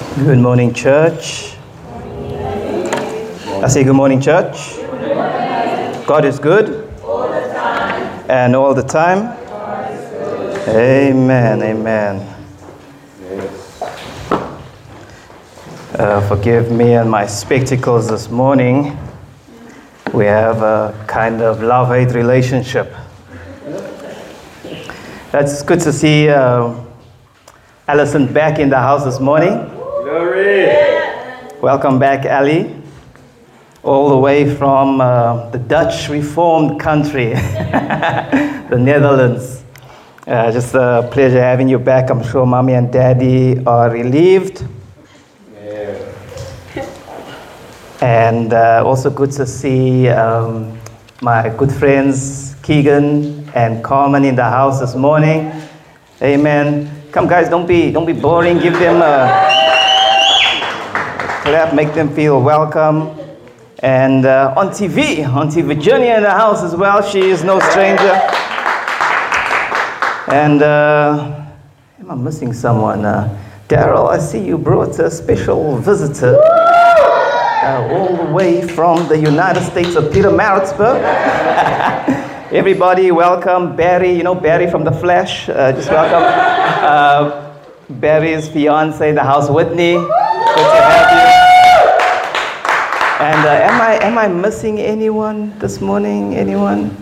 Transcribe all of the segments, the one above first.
Good morning, church. I say good morning, church. God is good. And all the time. Amen. Amen. Uh, forgive me and my spectacles this morning. We have a kind of love hate relationship. That's good to see uh, Alison back in the house this morning. Glory. Welcome back, Ali. All the way from uh, the Dutch Reformed country, the Netherlands. Uh, just a pleasure having you back. I'm sure mommy and daddy are relieved. Yeah. And uh, also good to see um, my good friends Keegan and Carmen in the house this morning. Amen. Come, guys, don't be don't be boring. Give them a clap. Make them feel welcome. And uh, on TV, Auntie Virginia in the house as well. She is no stranger. And uh, am I missing someone? Uh, Daryl, I see you brought a special visitor uh, all the way from the United States of Pietermaritzburg. Everybody, welcome Barry. You know Barry from The Flash. Uh, just welcome uh, Barry's fiance, the house Whitney. Good to have. And uh, am I am I missing anyone this morning? Anyone?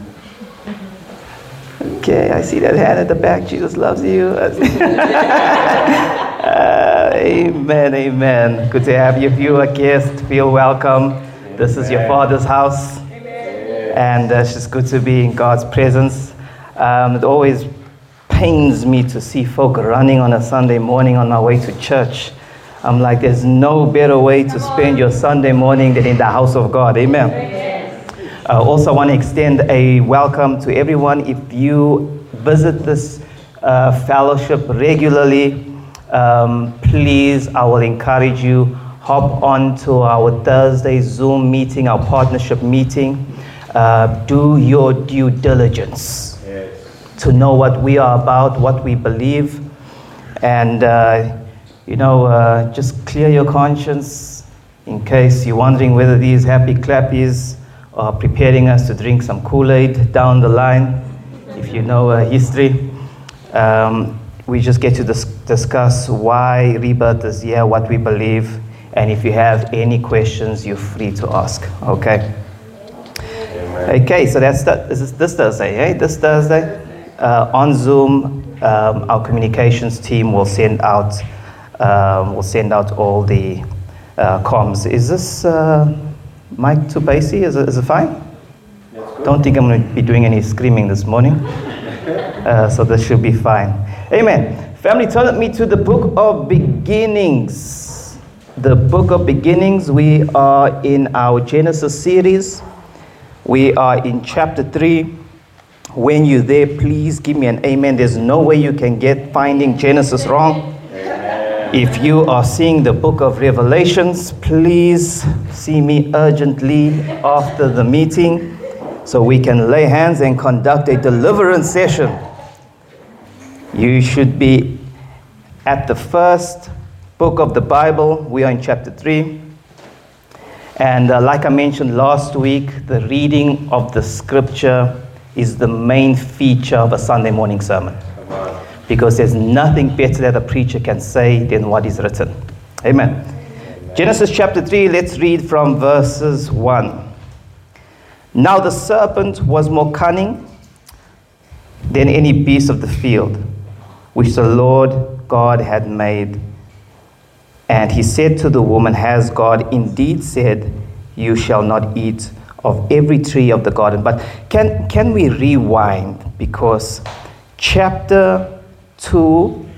Okay, I see that hand at the back. Jesus loves you. Uh, amen, amen. Good to have you. If you're a guest, feel welcome. This is your father's house. And uh, it's just good to be in God's presence. Um, it always pains me to see folk running on a Sunday morning on my way to church. I'm like, there's no better way to spend your Sunday morning than in the house of God. Amen. Uh, also, want to extend a welcome to everyone. If you visit this uh, fellowship regularly, um, please, I will encourage you, hop on to our Thursday Zoom meeting, our partnership meeting. Uh, do your due diligence to know what we are about, what we believe, and uh, you know, uh, just clear your conscience in case you're wondering whether these happy clappies are preparing us to drink some Kool Aid down the line. If you know uh, history, um, we just get to dis- discuss why rebirth is here, what we believe, and if you have any questions, you're free to ask. Okay. Okay, so that's the, this, is this Thursday, hey? This Thursday uh, on Zoom, um, our communications team will send out um, will send out all the uh, comms. Is this uh, mic too bassy? Is it, is it fine? Don't think I'm going to be doing any screaming this morning. Uh, so this should be fine. Amen. Family, turn me to the book of beginnings. The book of beginnings. We are in our Genesis series. We are in chapter 3. When you're there, please give me an amen. There's no way you can get finding Genesis wrong. If you are seeing the book of Revelations, please see me urgently after the meeting so we can lay hands and conduct a deliverance session. You should be at the first book of the Bible. We are in chapter 3. And uh, like I mentioned last week, the reading of the scripture is the main feature of a Sunday morning sermon. Because there's nothing better that a preacher can say than what is written. Amen. Genesis chapter 3, let's read from verses 1. Now the serpent was more cunning than any beast of the field which the Lord God had made. And he said to the woman, Has God indeed said, You shall not eat of every tree of the garden? But can, can we rewind? Because chapter 2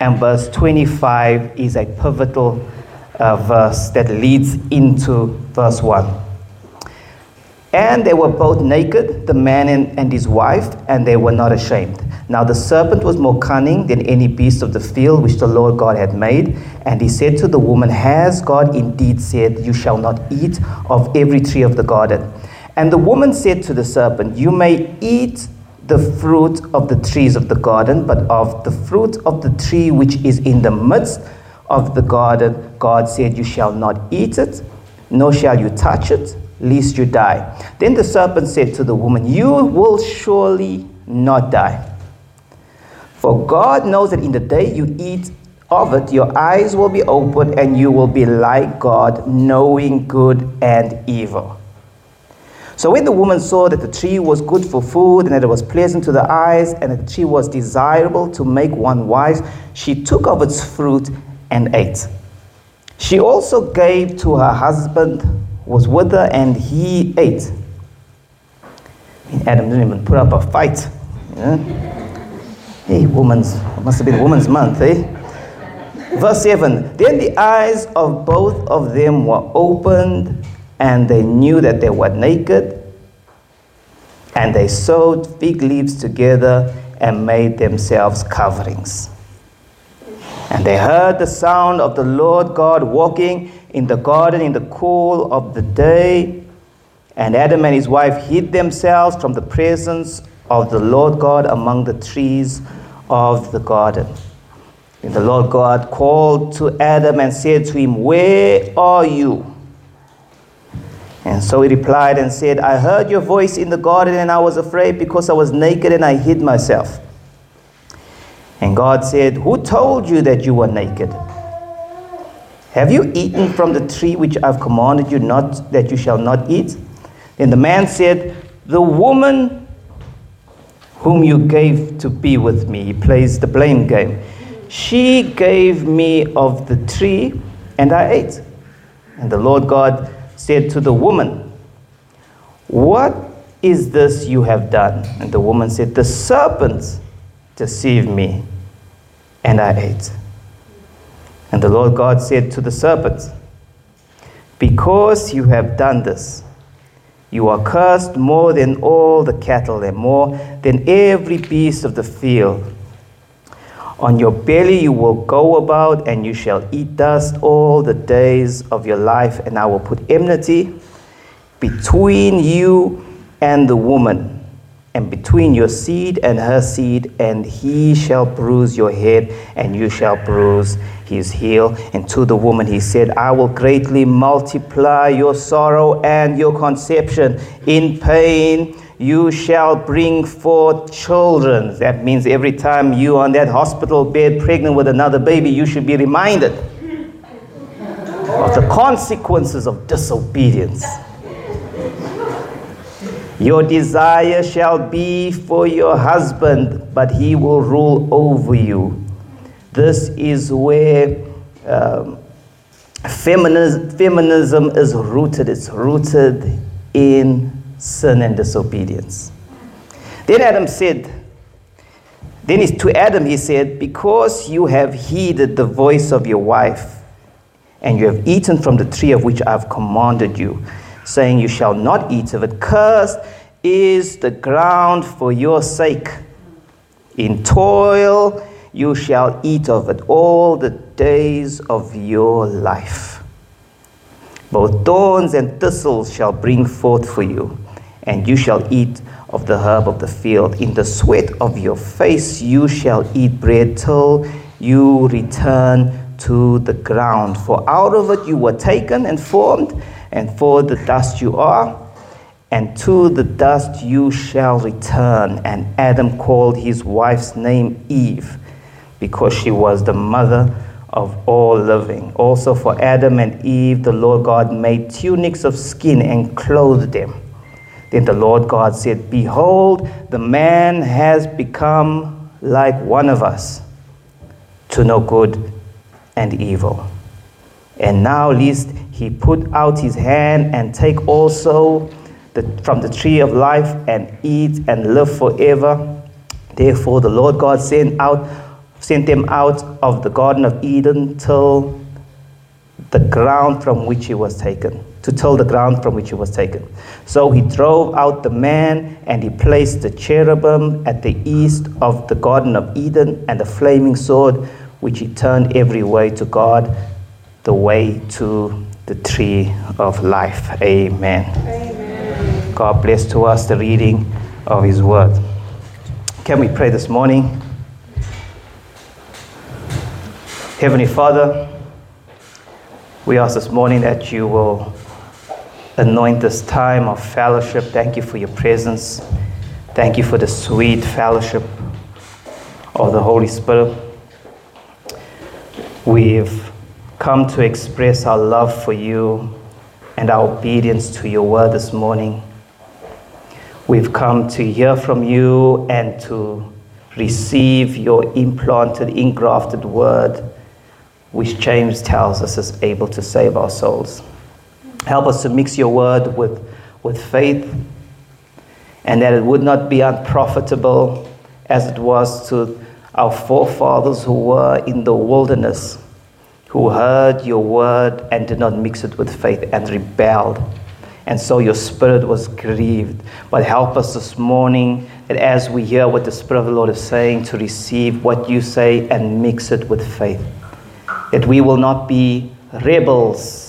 and verse 25 is a pivotal uh, verse that leads into verse 1. And they were both naked, the man and, and his wife, and they were not ashamed. Now the serpent was more cunning than any beast of the field which the Lord God had made. And he said to the woman, Has God indeed said, You shall not eat of every tree of the garden? And the woman said to the serpent, You may eat the fruit of the trees of the garden, but of the fruit of the tree which is in the midst of the garden, God said, You shall not eat it, nor shall you touch it, lest you die. Then the serpent said to the woman, You will surely not die. For God knows that in the day you eat of it, your eyes will be opened, and you will be like God, knowing good and evil. So when the woman saw that the tree was good for food, and that it was pleasant to the eyes, and that the tree was desirable to make one wise, she took of its fruit and ate. She also gave to her husband, who was with her, and he ate. Adam didn't even put up a fight. Hey, woman's, must have been woman's month, eh? Verse 7 Then the eyes of both of them were opened, and they knew that they were naked. And they sewed fig leaves together and made themselves coverings. And they heard the sound of the Lord God walking in the garden in the cool of the day. And Adam and his wife hid themselves from the presence of the Lord God among the trees of the garden. And the Lord God called to Adam and said to him, Where are you? And so he replied and said, I heard your voice in the garden and I was afraid because I was naked and I hid myself. And God said, Who told you that you were naked? Have you eaten from the tree which I've commanded you not that you shall not eat? Then the man said, The woman whom you gave to be with me, he plays the blame game. She gave me of the tree, and I ate. And the Lord God said to the woman, What is this you have done? And the woman said, The serpent deceived me, and I ate. And the Lord God said to the serpent, Because you have done this, you are cursed more than all the cattle and more than every beast of the field. On your belly you will go about, and you shall eat dust all the days of your life, and I will put enmity between you and the woman, and between your seed and her seed, and he shall bruise your head, and you shall bruise his heel. And to the woman he said, I will greatly multiply your sorrow and your conception in pain you shall bring forth children. That means every time you on that hospital bed pregnant with another baby, you should be reminded of the consequences of disobedience. Your desire shall be for your husband, but he will rule over you. This is where um, feminism, feminism is rooted. It's rooted in sin and disobedience. Then Adam said, then to Adam he said, Because you have heeded the voice of your wife, and you have eaten from the tree of which I have commanded you, saying, You shall not eat of it. Cursed is the ground for your sake. In toil you shall eat of it all the days of your life. Both thorns and thistles shall bring forth for you and you shall eat of the herb of the field. In the sweat of your face you shall eat bread till you return to the ground. For out of it you were taken and formed, and for the dust you are, and to the dust you shall return. And Adam called his wife's name Eve, because she was the mother of all living. Also for Adam and Eve, the Lord God made tunics of skin and clothed them. Then the Lord God said, Behold, the man has become like one of us to know good and evil. And now, lest he put out his hand and take also the, from the tree of life and eat and live forever. Therefore, the Lord God sent out, sent them out of the Garden of Eden till the ground from which he was taken to till the ground from which he was taken. So he drove out the man, and he placed the cherubim at the east of the Garden of Eden, and the flaming sword, which he turned every way to God, the way to the tree of life. Amen. Amen. God bless to us the reading of his word. Can we pray this morning? Heavenly Father, We ask this morning that you will anoint this time of fellowship. Thank you for your presence. Thank you for the sweet fellowship of the Holy Spirit. We've come to express our love for you and our obedience to your word this morning. We've come to hear from you and to receive your implanted, ingrafted word, which James tells us is able to save our souls. Help us to mix your word with, with faith and that it would not be unprofitable as it was to our forefathers who were in the wilderness, who heard your word and did not mix it with faith and rebelled. And so your spirit was grieved. But help us this morning that as we hear what the Spirit of the Lord is saying, to receive what you say and mix it with faith. That we will not be rebels,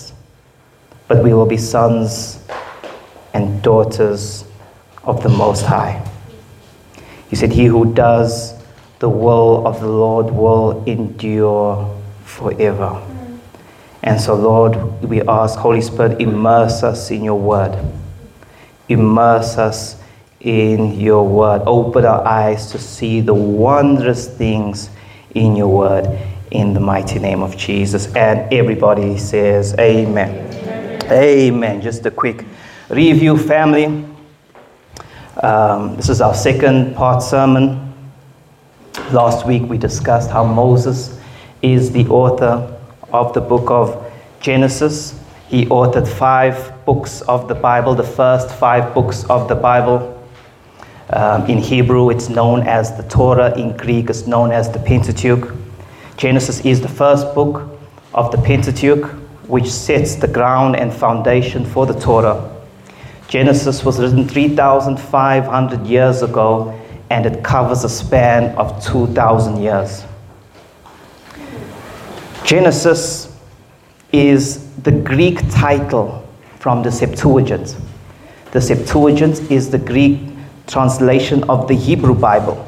but we will be sons and daughters of the Most High. You said, He who does the will of the Lord will endure forever. And so, Lord, we ask, Holy Spirit, immerse us in your word. Immerse us in your word. Open our eyes to see the wondrous things in your word in the mighty name of Jesus. And everybody says, Amen. Amen. Just a quick review, family. Um, this is our second part sermon. Last week we discussed how Moses is the author of the book of Genesis. He authored five books of the Bible, the first five books of the Bible. Um, in Hebrew, it's known as the Torah. In Greek, it's known as the Pentateuch. Genesis is the first book of the Pentateuch, which sets the ground and foundation for the Torah. Genesis was written 3,500 years ago, and it covers a span of 2,000 years. Genesis is the Greek title from the Septuagint. The Septuagint is the Greek translation of the Hebrew Bible.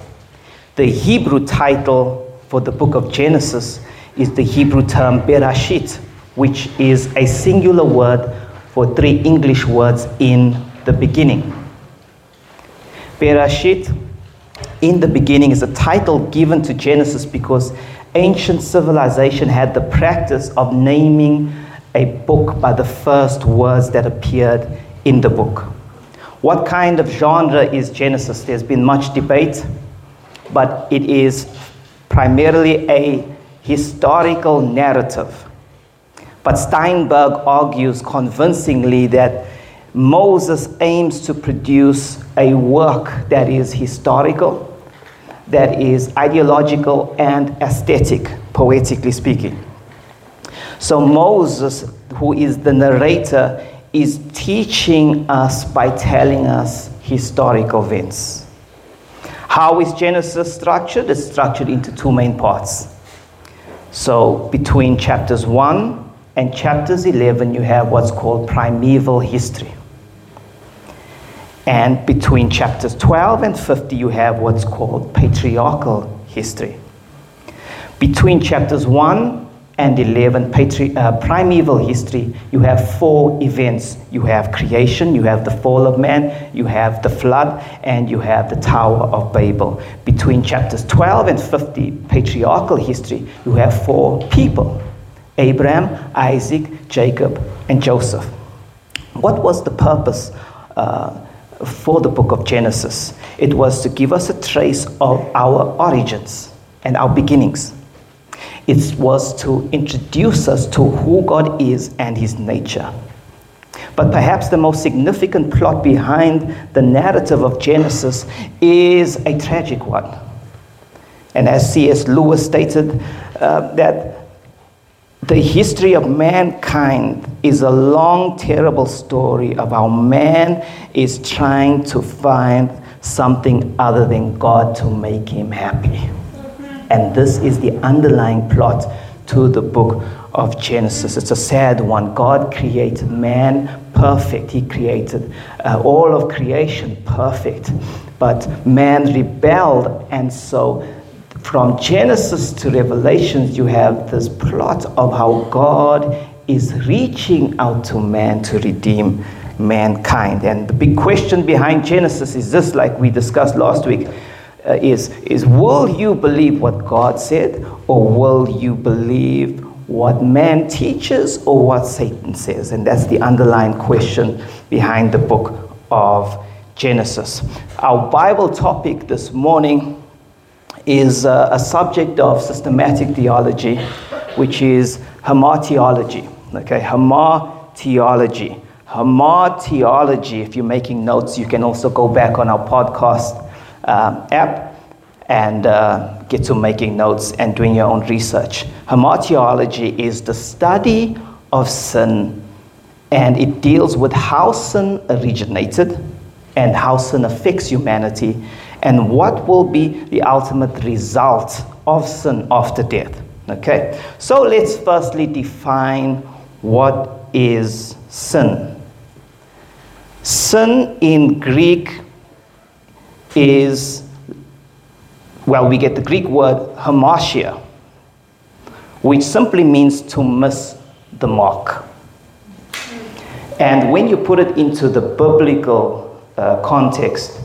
The Hebrew title for the book of Genesis is the Hebrew term Bereshit, which is a singular word for three English words in the beginning. Bereshit, in the beginning, is a title given to Genesis because ancient civilization had the practice of naming a book by the first words that appeared in the book. What kind of genre is Genesis? There's been much debate, but it is primarily a historical narrative. But Sternberg argues convincingly that Moses aims to produce a work that is historical, that is ideological and aesthetic, poetically speaking. So Moses, who is the narrator, is teaching us by telling us historical events. How is Genesis structured? It's structured into two main parts. So between chapters 1 and chapters 11, you have what's called primeval history. And between chapters 12 and 50, you have what's called patriarchal history. Between chapters 1 and 11, patri- uh, primeval history, you have four events. You have creation, you have the fall of man, you have the flood, and you have the Tower of Babel. Between chapters 12 and 50, patriarchal history, you have four people Abraham, Isaac, Jacob, and Joseph. What was the purpose? Uh, for the book of Genesis. It was to give us a trace of our origins and our beginnings. It was to introduce us to who God is and his nature. But perhaps the most significant plot behind the narrative of Genesis is a tragic one. And as C.S. Lewis stated, uh, that the history of mankind is a long, terrible story of how man is trying to find something other than God to make him happy. And this is the underlying plot to the book of Genesis. It's a sad one. God created man perfect, He created uh, all of creation perfect. But man rebelled, and so from Genesis to Revelations, you have this plot of how God is reaching out to man to redeem mankind. And the big question behind Genesis is this, like we discussed last week, uh, is, is will you believe what God said, or will you believe what man teaches or what Satan says? And that's the underlying question behind the book of Genesis. Our Bible topic this morning is a subject of systematic theology, which is hamartiology. Okay, hamartiology. Hamartiology, if you're making notes, you can also go back on our podcast um, app and uh, get to making notes and doing your own research. Hamartiology is the study of sin, and it deals with how sin originated and how sin affects humanity and what will be the ultimate result of sin after death. Okay, so let's firstly define what is sin. Sin in Greek is, well, we get the Greek word hamartia, which simply means to miss the mark. And when you put it into the biblical uh, context,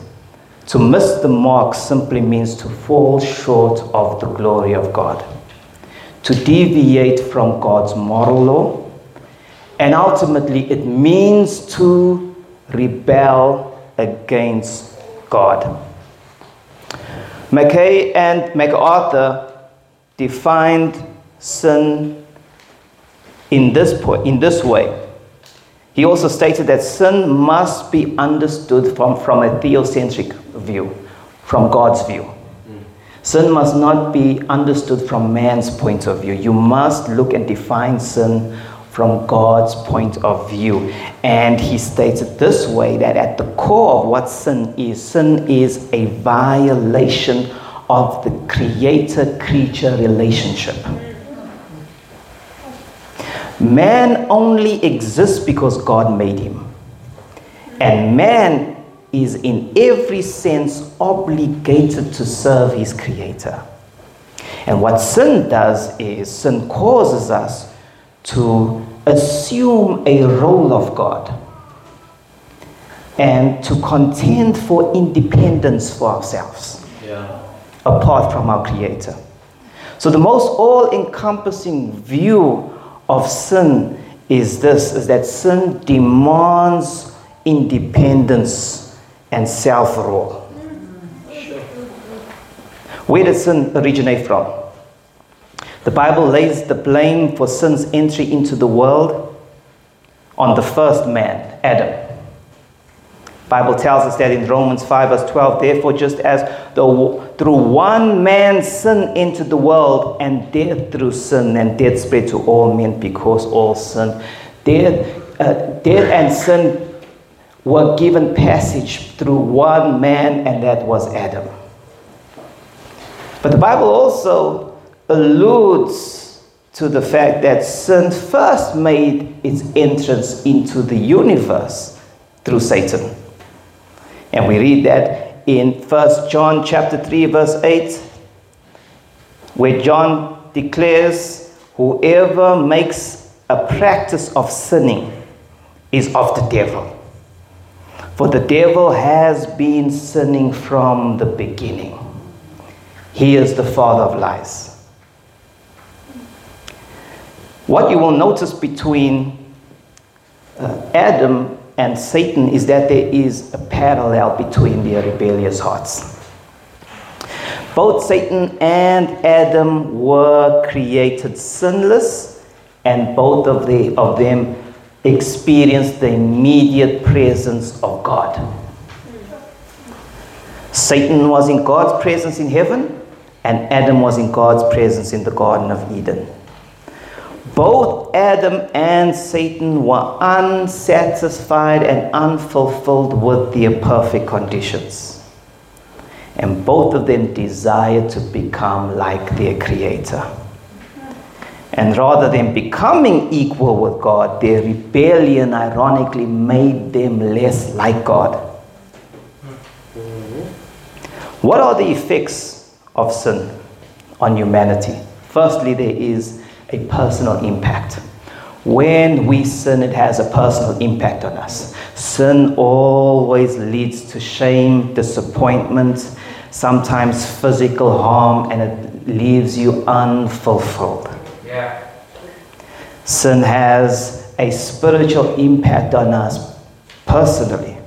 to miss the mark simply means to fall short of the glory of God, to deviate from God's moral law, and ultimately it means to rebel against God. Mackay and MacArthur defined sin in this, po- in this way. He also stated that sin must be understood from, from a theocentric view, from God's view. Sin must not be understood from man's point of view. You must look and define sin from God's point of view. And he states it this way that at the core of what sin is, sin is a violation of the creator creature relationship. Man only exists because God made him. And man is in every sense obligated to serve his creator. And what sin does is sin causes us to assume a role of God and to contend for independence for ourselves Yeah. apart from our Creator. So, the most all encompassing view of sin is this is that sin demands independence and self rule. Where did sin originate from? The Bible lays the blame for sin's entry into the world on the first man, Adam. Bible tells us that in Romans 5 verse 12, therefore just as though through one man sin entered the world and death through sin and death spread to all men because all sin. Death, uh, death and sin were given passage through one man and that was Adam. But the Bible also alludes to the fact that sin first made its entrance into the universe through Satan. And we read that in 1 John chapter 3 verse 8 where John declares whoever makes a practice of sinning is of the devil. For the devil has been sinning from the beginning. He is the father of lies. What you will notice between uh, Adam and Satan is that there is a parallel between their rebellious hearts. Both Satan and Adam were created sinless, and both of, the, of them experienced the immediate presence of God. Satan was in God's presence in heaven, and Adam was in God's presence in the Garden of Eden. Both Adam and Satan were unsatisfied and unfulfilled with their perfect conditions. And both of them desired to become like their Creator. And rather than becoming equal with God, their rebellion ironically made them less like God. What are the effects of sin on humanity? Firstly, there is a personal impact. When we sin, it has a personal impact on us. Sin always leads to shame, disappointment, sometimes physical harm, and it leaves you unfulfilled. Yeah. Sin has a spiritual impact on us personally.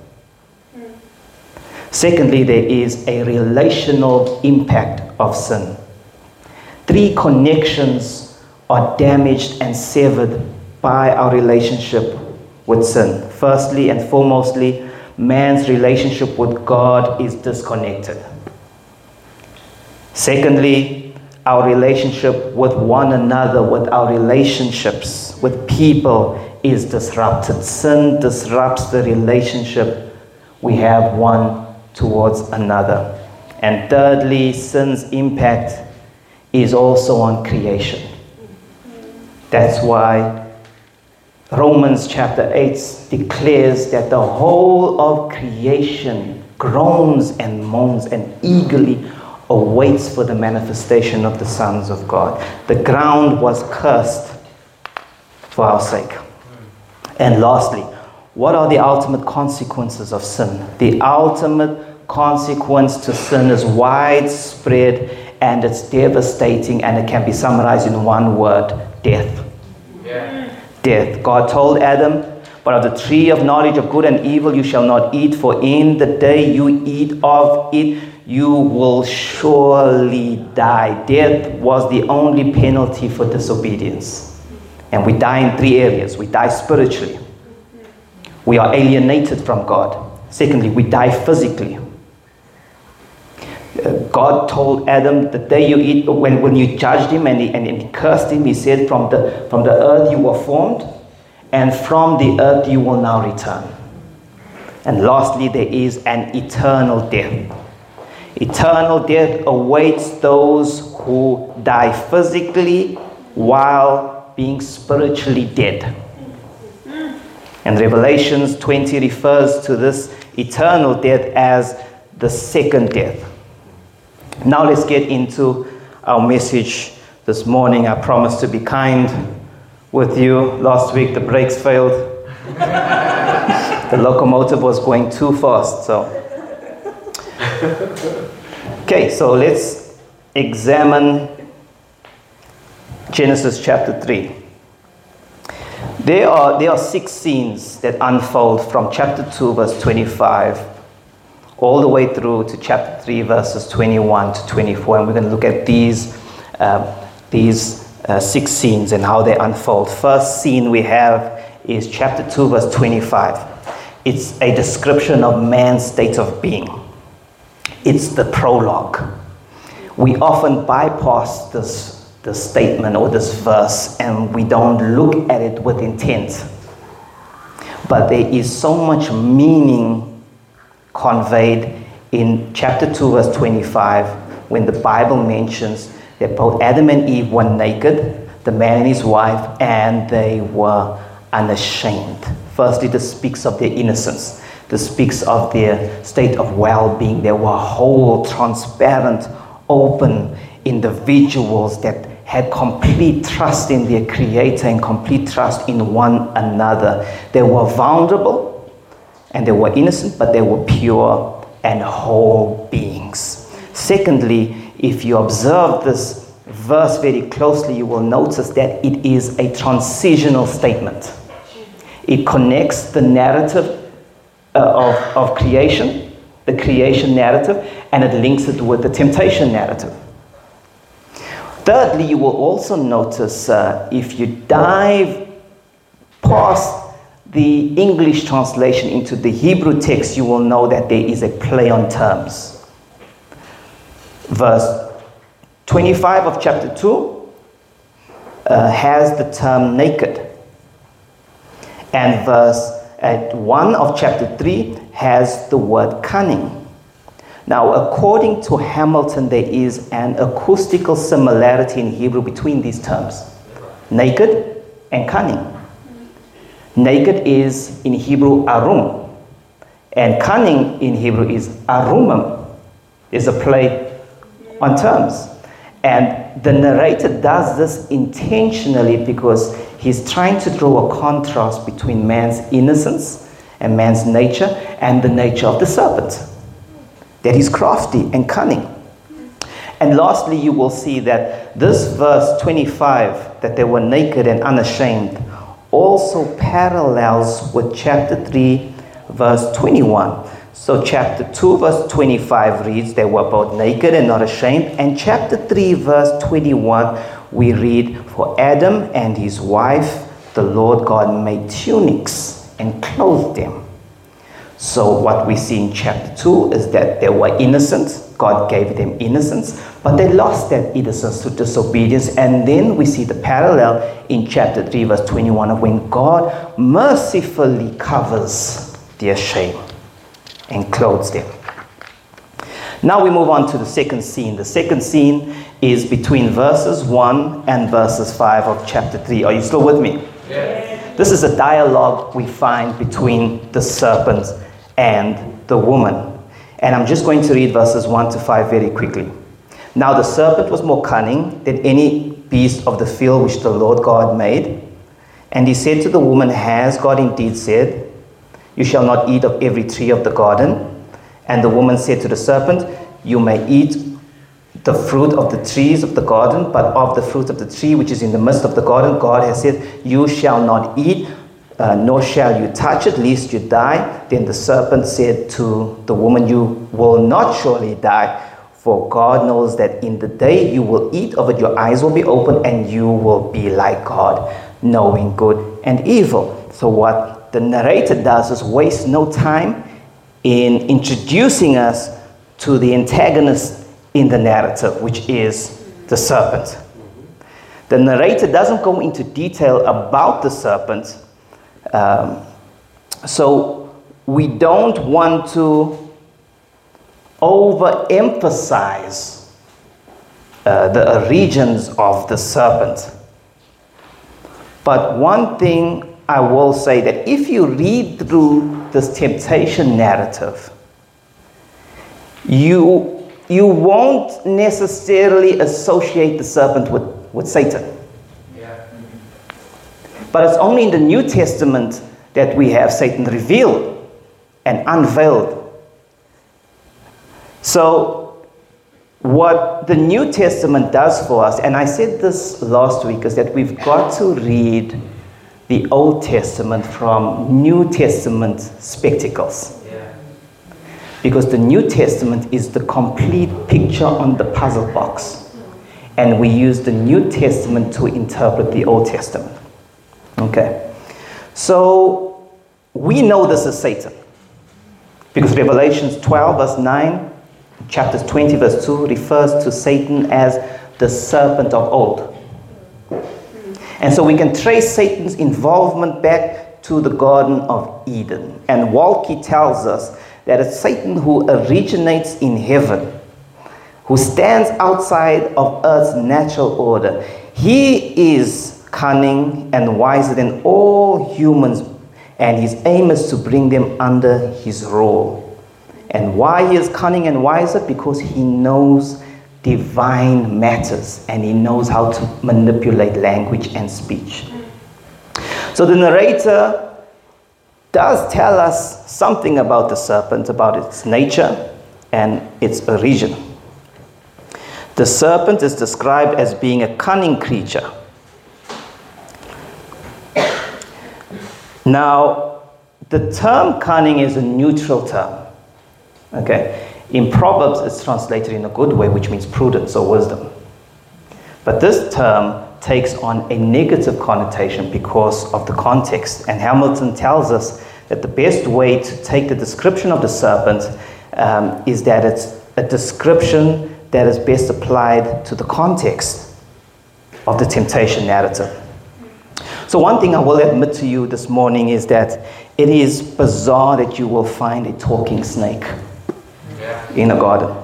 Hmm. Secondly, there is a relational impact of sin. Three connections are damaged and severed by our relationship with sin. Firstly and foremostly, man's relationship with God is disconnected. Secondly, our relationship with one another, with our relationships with people is disrupted. Sin disrupts the relationship we have one towards another. And thirdly, sin's impact is also on creation. That's mm. why Romans chapter 8 declares that the whole of creation groans and moans and eagerly awaits for the manifestation of the sons of God. The ground was cursed for our sake. Mm. And lastly, what are the ultimate consequences of sin? The ultimate consequence to sin is widespread and it's devastating, and it can be summarized in one word death. Yeah. Death. God told Adam, But of the tree of knowledge of good and evil you shall not eat, for in the day you eat of it, you will surely die. Death was the only penalty for disobedience. And we die in three areas we die spiritually, we are alienated from God. Secondly, we die physically. God told Adam the day you eat, when, when you judged him and he, and he cursed him, he said, from the, from the earth you were formed, and from the earth you will now return. And lastly, there is an eternal death. Eternal death awaits those who die physically while being spiritually dead. And Revelations 20 refers to this eternal death as the second death. Now let's get into our message this morning. I promised to be kind with you. Last week the brakes failed. the locomotive was going too fast, so. Okay, so let's examine Genesis chapter 3. There are, there are six scenes that unfold from chapter 2, verse 25, all the way through to chapter 3, verses 21 to 24. And we're going to look at these, uh, these uh, six scenes and how they unfold. First scene we have is chapter 2, verse 25. It's a description of man's state of being, it's the prologue. We often bypass this the statement or this verse and we don't look at it with intent. But there is so much meaning conveyed in chapter 2, verse 25, when the Bible mentions that both Adam and Eve were naked, the man and his wife, and they were unashamed. Firstly, this speaks of their innocence. This speaks of their state of well being. They were whole, transparent, open individuals that had complete trust in their Creator and complete trust in one another. They were vulnerable and they were innocent, but they were pure and whole beings. Secondly, if you observe this verse very closely, you will notice that it is a transitional statement. It connects the narrative uh, of, of creation, the creation narrative, and it links it with the temptation narrative. Thirdly, you will also notice uh, if you dive past the English translation into the Hebrew text, you will know that there is a play on terms. Verse 25 of chapter 2 uh, has the term naked, and verse at 1 of chapter 3 has the word cunning. Now, according to Hamilton, there is an acoustical similarity in Hebrew between these terms naked and cunning. Naked is in Hebrew arum, and cunning in Hebrew is arumim. Is a play on terms. And the narrator does this intentionally because he's trying to draw a contrast between man's innocence and man's nature and the nature of the serpent. That he's crafty and cunning. And lastly, you will see that this verse 25, that they were naked and unashamed, also parallels with chapter 3, verse 21. So, chapter 2, verse 25 reads, They were both naked and not ashamed. And chapter 3, verse 21, we read, For Adam and his wife, the Lord God made tunics and clothed them. So, what we see in chapter 2 is that they were innocent. God gave them innocence, but they lost that innocence to disobedience. And then we see the parallel in chapter 3, verse 21 of when God mercifully covers their shame and clothes them. Now we move on to the second scene. The second scene is between verses 1 and verses 5 of chapter 3. Are you still with me? Yes. This is a dialogue we find between the serpent and the woman. And I'm just going to read verses 1 to 5 very quickly. Now the serpent was more cunning than any beast of the field which the Lord God made. And he said to the woman, Has God indeed said, You shall not eat of every tree of the garden? And the woman said to the serpent, You may eat the fruit of the trees of the garden, but of the fruit of the tree which is in the midst of the garden, God has said, You shall not eat, uh, nor shall you touch it, lest you die. Then the serpent said to the woman, You will not surely die. For God knows that in the day you will eat of it, your eyes will be open, and you will be like God, knowing good and evil. So, what the narrator does is waste no time in introducing us to the antagonist in the narrative, which is the serpent. The narrator doesn't go into detail about the serpent, um, so we don't want to overemphasize uh, the regions of the serpent. But one thing I will say that if you read through this temptation narrative, you, you won't necessarily associate the serpent with, with Satan. But it's only in the New Testament that we have Satan revealed and unveiled. So, what the New Testament does for us, and I said this last week, is that we've got to read the Old Testament from New Testament spectacles. Because the New Testament is the complete picture on the puzzle box. And we use the New Testament to interpret the Old Testament. Okay. So we know this is Satan. Because Revelations 12, verse 9, chapters 20, verse 2 refers to Satan as the serpent of old. And so we can trace Satan's involvement back to the Garden of Eden. And Waltke tells us that it's Satan who originates in heaven, who stands outside of earth's natural order. He is cunning and wiser than all humans, and his aim is to bring them under his rule. And why he is cunning and wiser? Because he knows divine matters and he knows how to manipulate language and speech. So the narrator does tell us something about the serpent, about its nature and its origin. The serpent is described as being a cunning creature. Now, the term cunning is a neutral term. Okay? In Proverbs, it's translated in a good way, which means prudence or wisdom. But this term takes on a negative connotation because of the context. And Hamilton tells us that the best way to take the description of the serpent um, is that it's a description that is best applied to the context of the temptation narrative. So, one thing I will admit to you this morning is that it is bizarre that you will find a talking snake in a garden.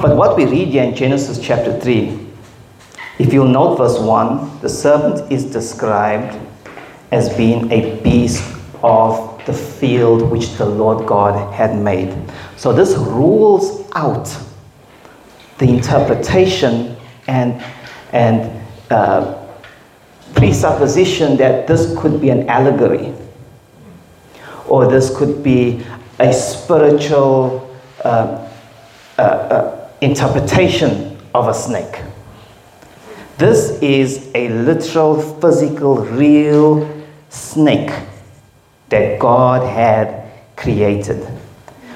But what we read here in Genesis chapter 3, if you'll note verse 1, the serpent is described as being a beast of the field which the Lord God had made. So this rules out the interpretation and, and uh, presupposition that this could be an allegory or this could be a spiritual uh, uh, uh, interpretation of a snake. This is a literal, physical, real snake that God had created.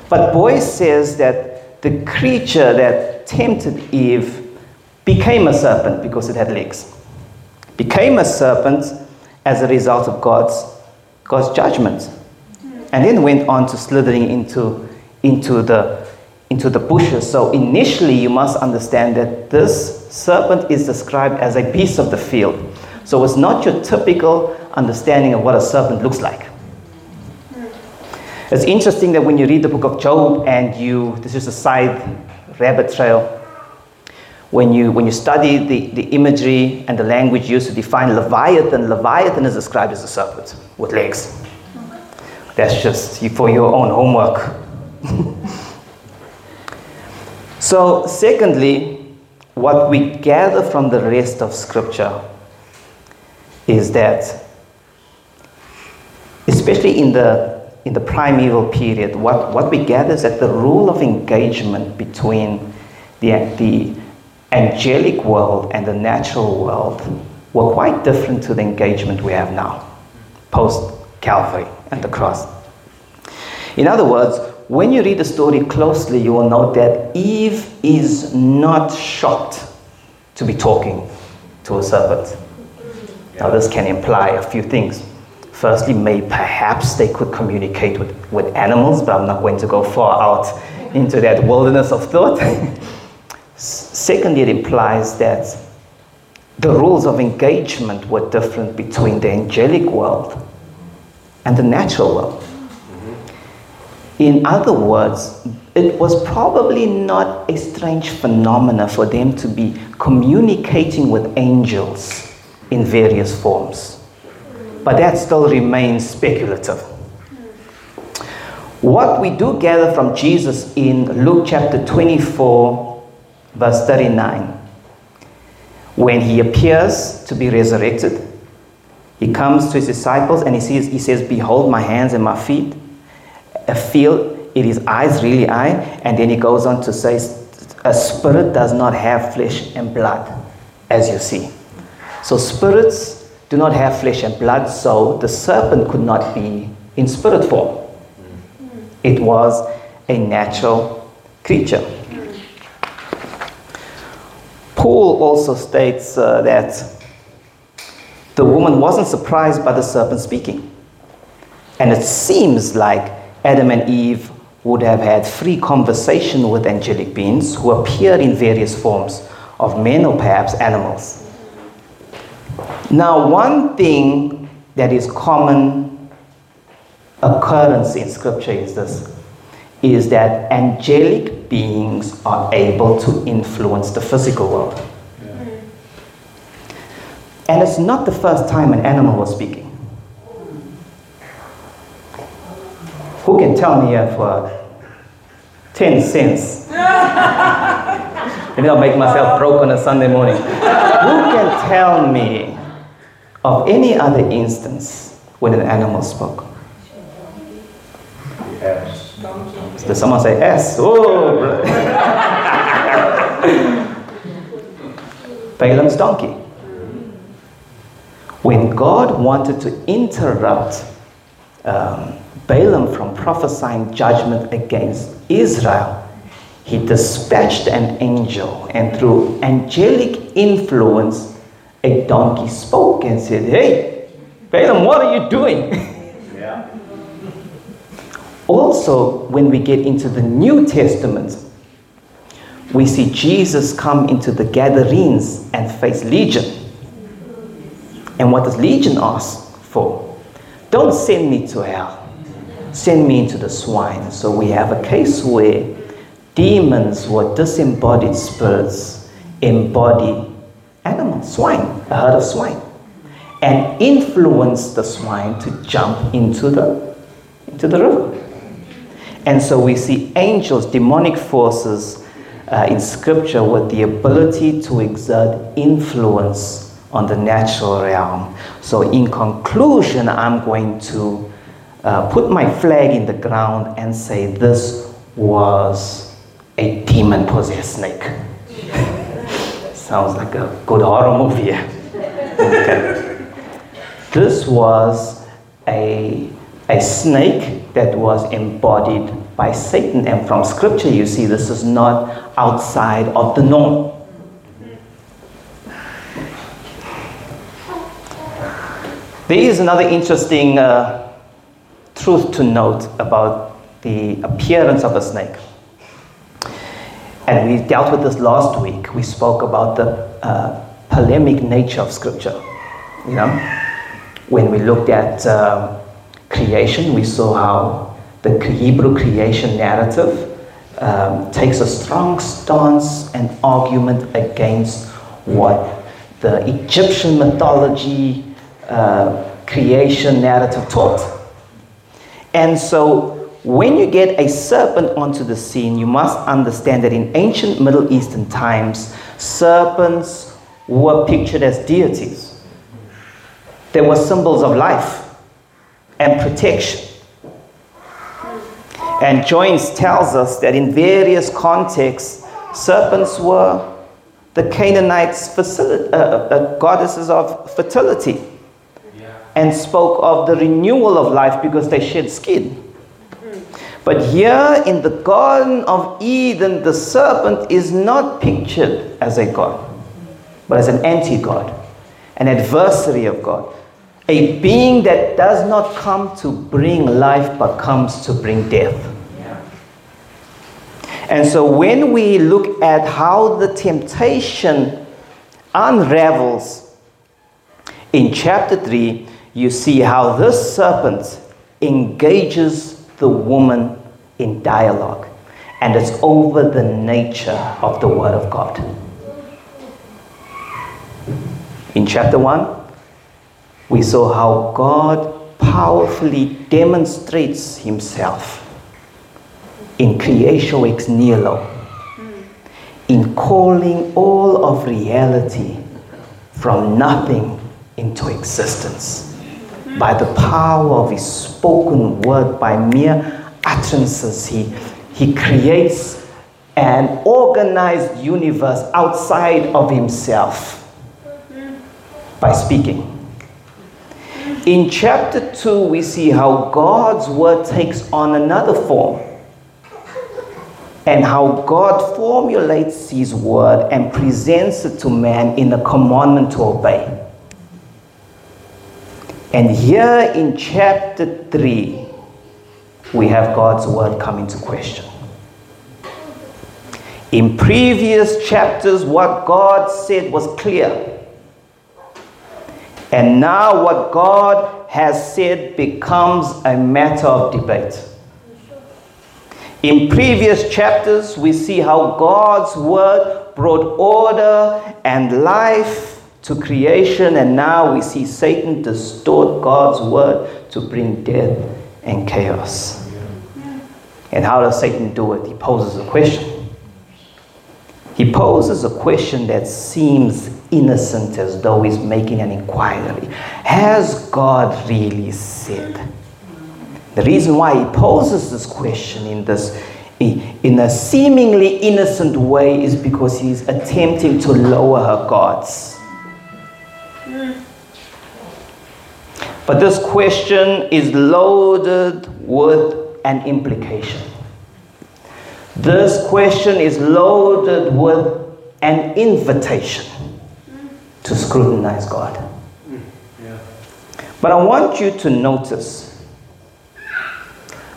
But Boice says that the creature that tempted Eve became a serpent because it had legs. Became a serpent as a result of God's, God's judgment. And then went on to slithering into, into, the, into the bushes. So initially, you must understand that this serpent is described as a beast of the field. So it's not your typical understanding of what a serpent looks like. It's interesting that when you read the book of Job and you, this is a side rabbit trail, when you, when you study the, the imagery and the language used to define Leviathan, Leviathan is described as a serpent with legs. That's just for your own homework. so, secondly, what we gather from the rest of Scripture is that, especially in the in the primeval period, what, what we gather is that the rule of engagement between the, the angelic world and the natural world were quite different to the engagement we have now, post Calvary and the cross. In other words, when you read the story closely, you will note that Eve is not shocked to be talking to a serpent. Now, this can imply a few things. Firstly, may perhaps they could communicate with, with animals, but I'm not going to go far out into that wilderness of thought. Secondly, it implies that the rules of engagement were different between the angelic world and the natural world. Mm-hmm. In other words, it was probably not a strange phenomena for them to be communicating with angels in various forms but that still remains speculative. What we do gather from Jesus in Luke chapter 24, verse 39, when he appears to be resurrected, he comes to his disciples and he, sees, he says, Behold my hands and my feet. I feel it is eyes, really I. And then he goes on to say, A spirit does not have flesh and blood, as you see. So spirits do not have flesh and blood, so the serpent could not be in spirit form. It was a natural creature. Paul also states uh, that the woman wasn't surprised by the serpent speaking. And it seems like Adam and Eve would have had free conversation with angelic beings who appeared in various forms of men or perhaps animals. Now, one thing that is common occurrence in scripture is this is that angelic beings are able to influence the physical world. And it's not the first time an animal was speaking. Who can tell me if uh, 10 cents? Maybe I'll make myself broke on a Sunday morning. Who can tell me of any other instance when an animal spoke? S. Did someone say S? Oh, Balaam's donkey. When God wanted to interrupt um, Balaam from prophesying judgment against Israel, he dispatched an angel, and through angelic influence, a donkey spoke and said, Hey, Balaam, what are you doing? Also, when we get into the New Testament, we see Jesus come into the Gadarenes and face Legion. And what does Legion ask for? Don't send me to hell, send me into the swine. So we have a case where demons or disembodied spirits embody animals, swine, a herd of swine, and influence the swine to jump into the, into the river. And so we see angels, demonic forces uh, in scripture with the ability to exert influence on the natural realm. So, in conclusion, I'm going to uh, put my flag in the ground and say this was a demon possessed snake. Sounds like a good horror movie. okay. This was a, a snake that was embodied by Satan. And from scripture, you see this is not outside of the norm. There is another interesting uh, truth to note about the appearance of a snake. And we dealt with this last week. We spoke about the uh, polemic nature of Scripture. You know, when we looked at uh, creation, we saw how the Hebrew creation narrative um, takes a strong stance and argument against what the Egyptian mythology uh, creation narrative taught. And so when you get a serpent onto the scene, you must understand that in ancient Middle Eastern times, serpents were pictured as deities. They were symbols of life and protection. And Joines tells us that in various contexts, serpents were the Canaanites' facility, uh, uh, goddesses of fertility and spoke of the renewal of life because they shed skin. But here in the Garden of Eden, the serpent is not pictured as a God, but as an anti God, an adversary of God, a being that does not come to bring life but comes to bring death. And so when we look at how the temptation unravels in chapter 3, you see how this serpent engages the woman in dialogue, and it's over the nature of the Word of God. In chapter 1, we saw how God powerfully demonstrates Himself in creation ex nihilo, in calling all of reality from nothing into existence by the power of his spoken word, by mere utterances, he, he creates an organized universe outside of himself by speaking. In chapter 2, we see how God's word takes on another form and how God formulates his word and presents it to man in a commandment to obey. And here in chapter 3, we have God's word come into question. In previous chapters, what God said was clear. And now, what God has said becomes a matter of debate. In previous chapters, we see how God's word brought order and life to creation, and now we see Satan distort God's word to bring death and chaos. And how does Satan do it? He poses a question. He poses a question that seems innocent as though he's making an inquiry. Has God really said? The reason why he poses this question in this in a seemingly innocent way is because he's attempting to lower her gods. But this question is loaded with an implication. This question is loaded with an invitation to scrutinize God. Mm, but I want you to notice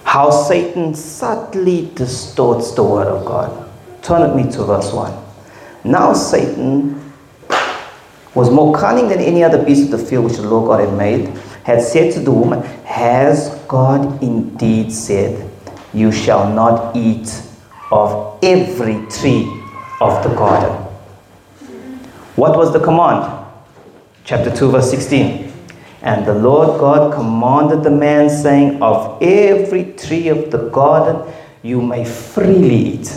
how Satan subtly distorts the word of God. Turn with me to verse 1. Now Satan was more cunning than any other beast of the field which the Lord God had made had said to the woman, Has God indeed said, You shall not eat of every tree of the garden? What was the command? Chapter 2, verse 16. And the Lord God commanded the man, saying, Of every tree of the garden you may freely eat,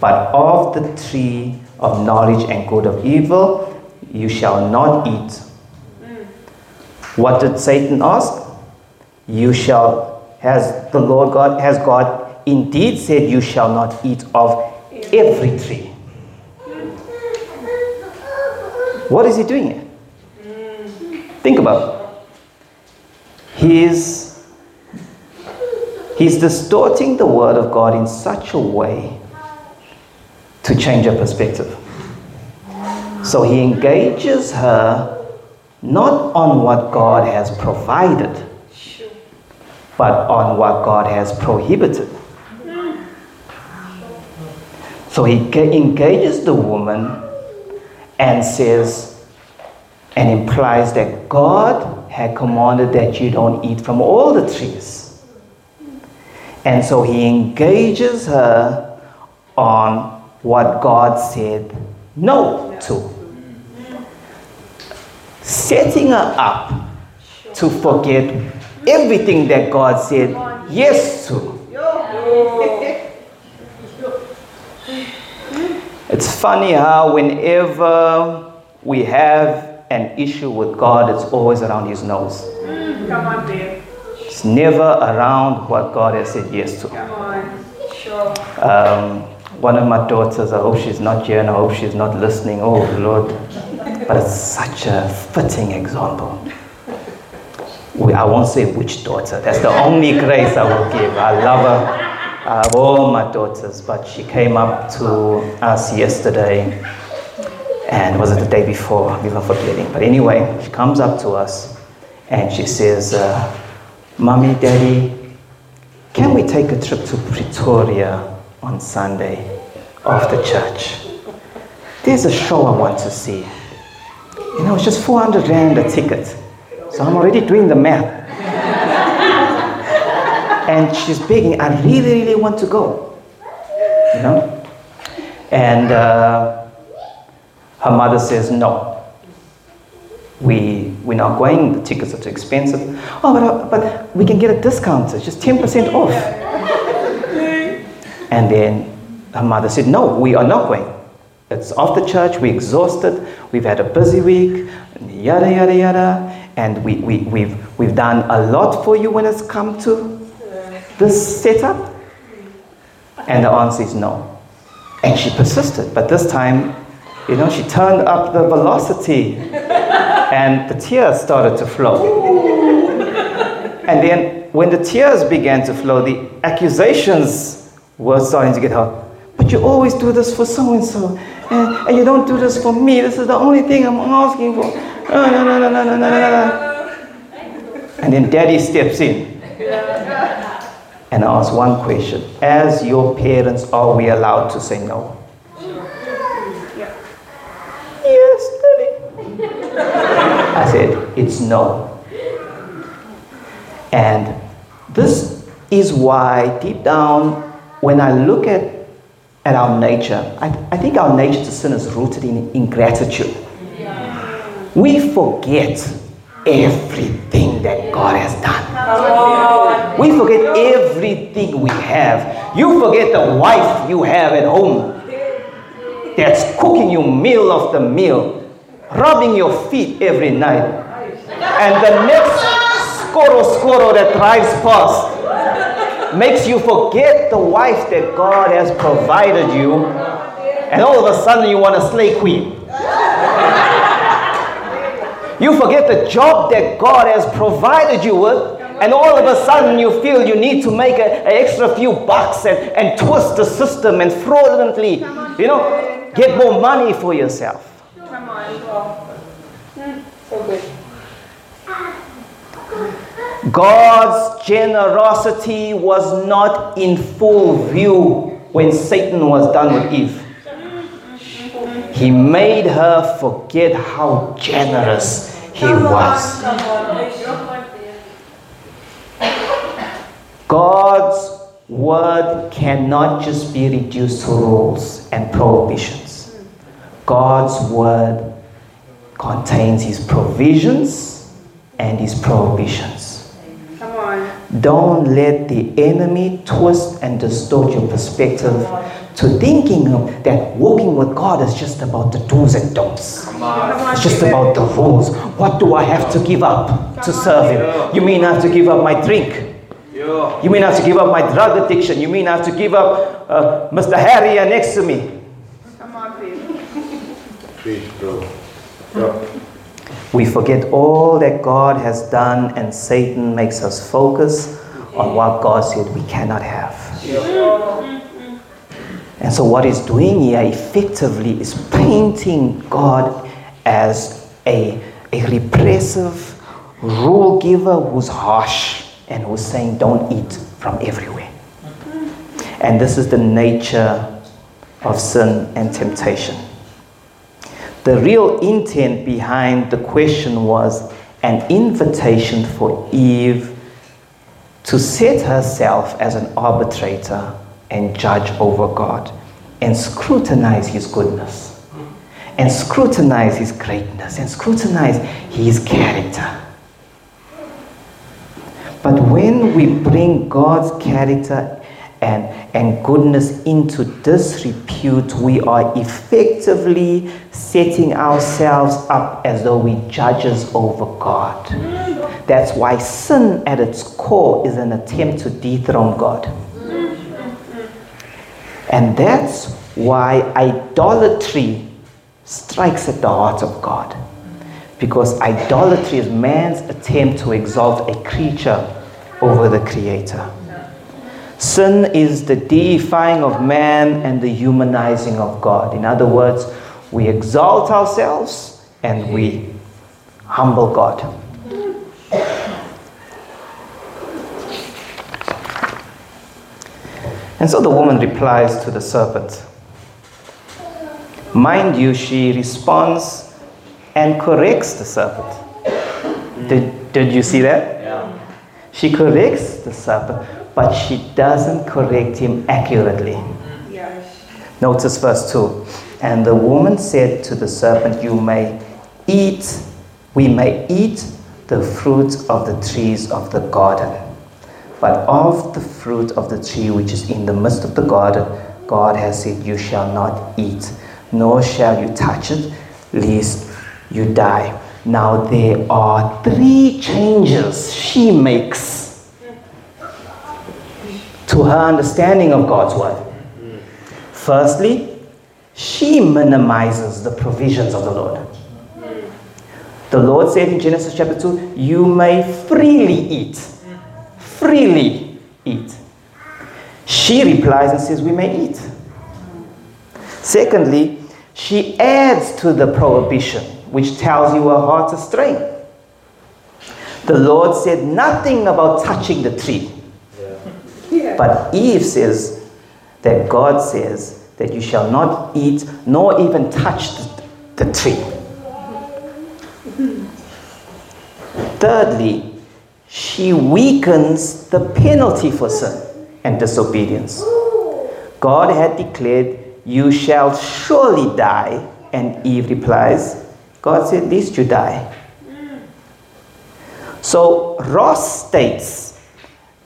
but of the tree of knowledge and good of evil You shall not eat. What did Satan ask? You shall, has the Lord God, has God indeed said, You shall not eat of every tree. What is he doing here? Think about it. He's, he's distorting the word of God in such a way to change her perspective. So he engages her not on what God has provided, but on what God has prohibited. So he engages the woman and says, and implies that God had commanded that you don't eat from all the trees. And so he engages her on what God said no to. Setting her up to forget everything that God said yes to. It's funny how whenever we have an issue with God, it's always around his no's. Come on, babe. It's never around what God has said yes to. Come on. Sure. Um, one of my daughters, I hope she's not here and I hope she's not listening. Oh, Lord. But it's such a fitting example. We, I won't say which daughter. That's the only grace I will give. I love her. Have all my daughters, but she came up to us yesterday, and was it the day before? I'm even forgetting. But anyway, she comes up to us and she says, uh, Mommy, Daddy, can we take a trip to Pretoria on Sunday after church? There's a show I want to see. You know, it's just 400 Rand a ticket. So I'm already doing the math. And she's begging, I really, really want to go. You know? And uh, her mother says, No. We, we're not going, the tickets are too expensive. Oh, but, uh, but we can get a discount, it's just 10% off. And then her mother said, No, we are not going. It's after church, we're exhausted, we've had a busy week, yada, yada, yada. And we, we, we've, we've done a lot for you when it's come to this setup? And the answer is no. And she persisted, but this time, you know, she turned up the velocity and the tears started to flow. And then when the tears began to flow, the accusations were starting to get her. But you always do this for so and so, and you don't do this for me. This is the only thing I'm asking for. No, no, no, no, no, no, no, no. And then daddy steps in and ask one question As your parents, are we allowed to say no? Yes, Daddy. I said, It's no. And this is why, deep down, when I look at, at our nature, I, I think our nature to sin is rooted in ingratitude. We forget everything that God has done. We forget everything we have. You forget the wife you have at home that's cooking you meal after meal, rubbing your feet every night. And the next scoro scoro that drives past makes you forget the wife that God has provided you. And all of a sudden you want a slay queen. You forget the job that God has provided you with, and all of a sudden you feel you need to make an extra few bucks and, and twist the system and fraudulently, you know, get more money for yourself. God's generosity was not in full view when Satan was done with Eve. He made her forget how generous he was. God's word cannot just be reduced to rules and prohibitions. God's word contains his provisions and his prohibitions. Come on. Don't let the enemy twist and distort your perspective to thinking of that walking with God is just about the do's and don'ts. It's just about the rules. What do I have to give up to serve Him? You mean I have to give up my drink? You mean I have to give up my drug addiction? You mean I have to give up uh, Mr. Harry here next to me? Come on, David. Preach, bro. Yeah. We forget all that God has done, and Satan makes us focus on what God said we cannot have. And so, what he's doing here effectively is painting God as a, a repressive rule giver who's harsh and who's saying, Don't eat from everywhere. And this is the nature of sin and temptation. The real intent behind the question was an invitation for Eve to set herself as an arbitrator and judge over God and scrutinize his goodness and scrutinize his greatness and scrutinize his character. But when we bring God's character and, and goodness into disrepute, we are effectively setting ourselves up as though we judges over God. That's why sin at its core is an attempt to dethrone God. And that's why idolatry strikes at the heart of God. Because idolatry is man's attempt to exalt a creature over the Creator. Sin is the deifying of man and the humanizing of God. In other words, we exalt ourselves and we humble God. And so the woman replies to the serpent. Mind you, she responds and corrects the serpent. Did, did you see that? Yeah. She corrects the serpent, but she doesn't correct him accurately. Yes. Notice verse 2. And the woman said to the serpent, You may eat, we may eat the fruit of the trees of the garden. But of the fruit of the tree which is in the midst of the garden, God has said, You shall not eat, nor shall you touch it, lest you die. Now there are three changes she makes to her understanding of God's word. Firstly, she minimizes the provisions of the Lord. The Lord said in Genesis chapter 2, You may freely eat. Freely eat. She replies and says, We may eat. Secondly, she adds to the prohibition, which tells you her heart astray. The Lord said nothing about touching the tree. Yeah. But Eve says that God says that you shall not eat nor even touch the, the tree. Thirdly, she weakens the penalty for sin and disobedience. God had declared, You shall surely die. And Eve replies, God said, At least you die. So Ross states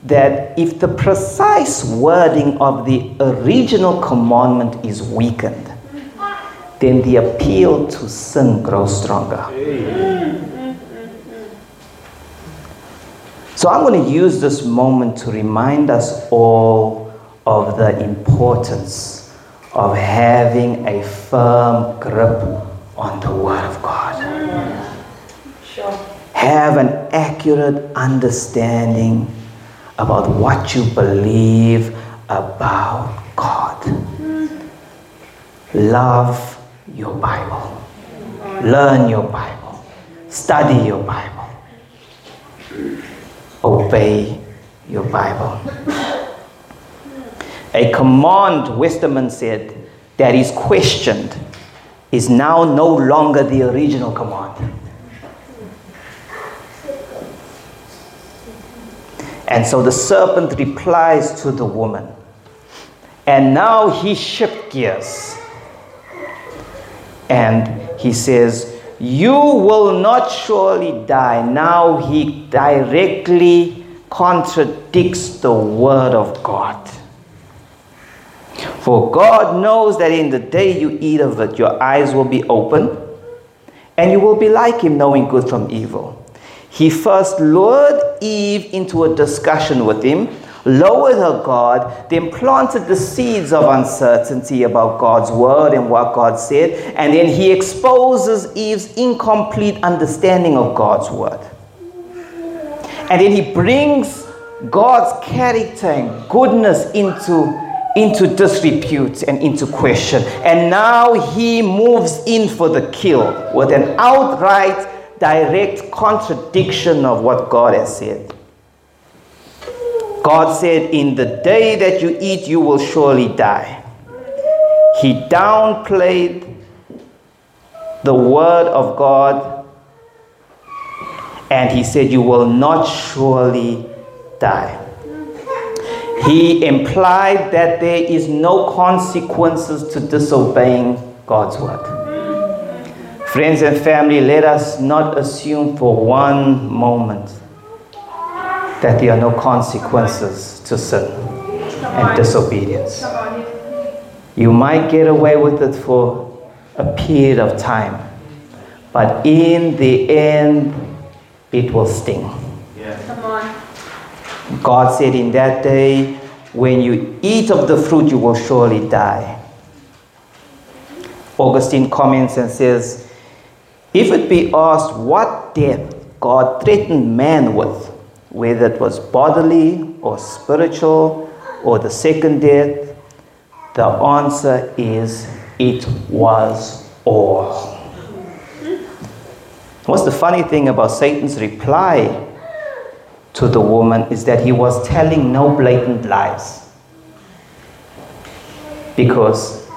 that if the precise wording of the original commandment is weakened, then the appeal to sin grows stronger. So I'm going to use this moment to remind us all of the importance of having a firm grip on the Word of God Sure. have an accurate understanding about what you believe about God. Love your Bible. Learn your Bible. Study your Bible. Obey your Bible. A command, Westermann said, that is questioned is now no longer the original command. And so the serpent replies to the woman. And now he shift gears. And he says, You will not surely die. Now he directly contradicts the word of God. For God knows that in the day you eat of it, your eyes will be open, and you will be like him, knowing good from evil. He first lured Eve into a discussion with him, lowered her guard, then planted the seeds of uncertainty about God's word and what God said, and then he exposes Eve's incomplete understanding of God's word. And then he brings God's character and goodness into, into disrepute and into question. And now he moves in for the kill with an outright direct contradiction of what God has said. God said, In the day that you eat, you will surely die. He downplayed the word of God and he said, You will not surely die. He implied that there is no consequences to disobeying God's word. Friends and family, let us not assume for one moment that there are no consequences to sin and disobedience. You might get away with it for a period of time, but in the end, it will sting. God said, In that day, when you eat of the fruit, you will surely die. Augustine comments and says, if it be asked what death God threatened man with, whether it was bodily or spiritual or the second death, the answer is it was all. What's the funny thing about Satan's reply to the woman is that he was telling no blatant lies. Because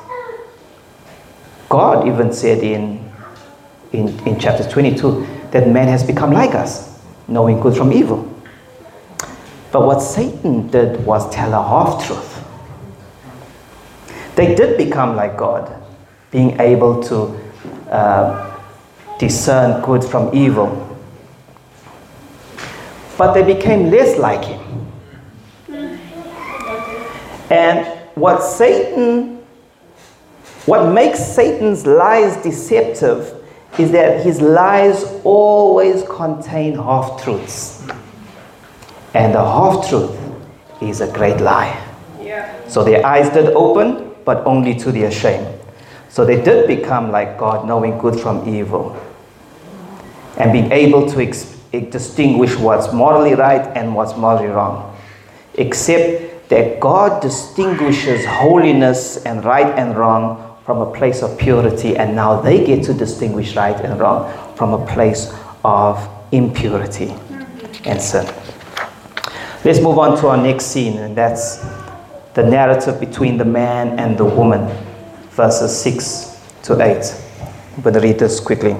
God even said in in, in chapter 22 that man has become like us, knowing good from evil. But what Satan did was tell a half truth. They did become like God, being able to uh, discern good from evil. But they became less like Him. And what Satan, what makes Satan's lies deceptive is that his lies always contain half truths. And a half truth is a great lie. Yeah. So their eyes did open, but only to their shame. So they did become like God, knowing good from evil. And being able to ex- distinguish what's morally right and what's morally wrong. Except that God distinguishes holiness and right and wrong from a place of purity, and now they get to distinguish right and wrong from a place of impurity and sin. Let's move on to our next scene, and that's the narrative between the man and the woman, verses 6 to 8. I'm going to read this quickly.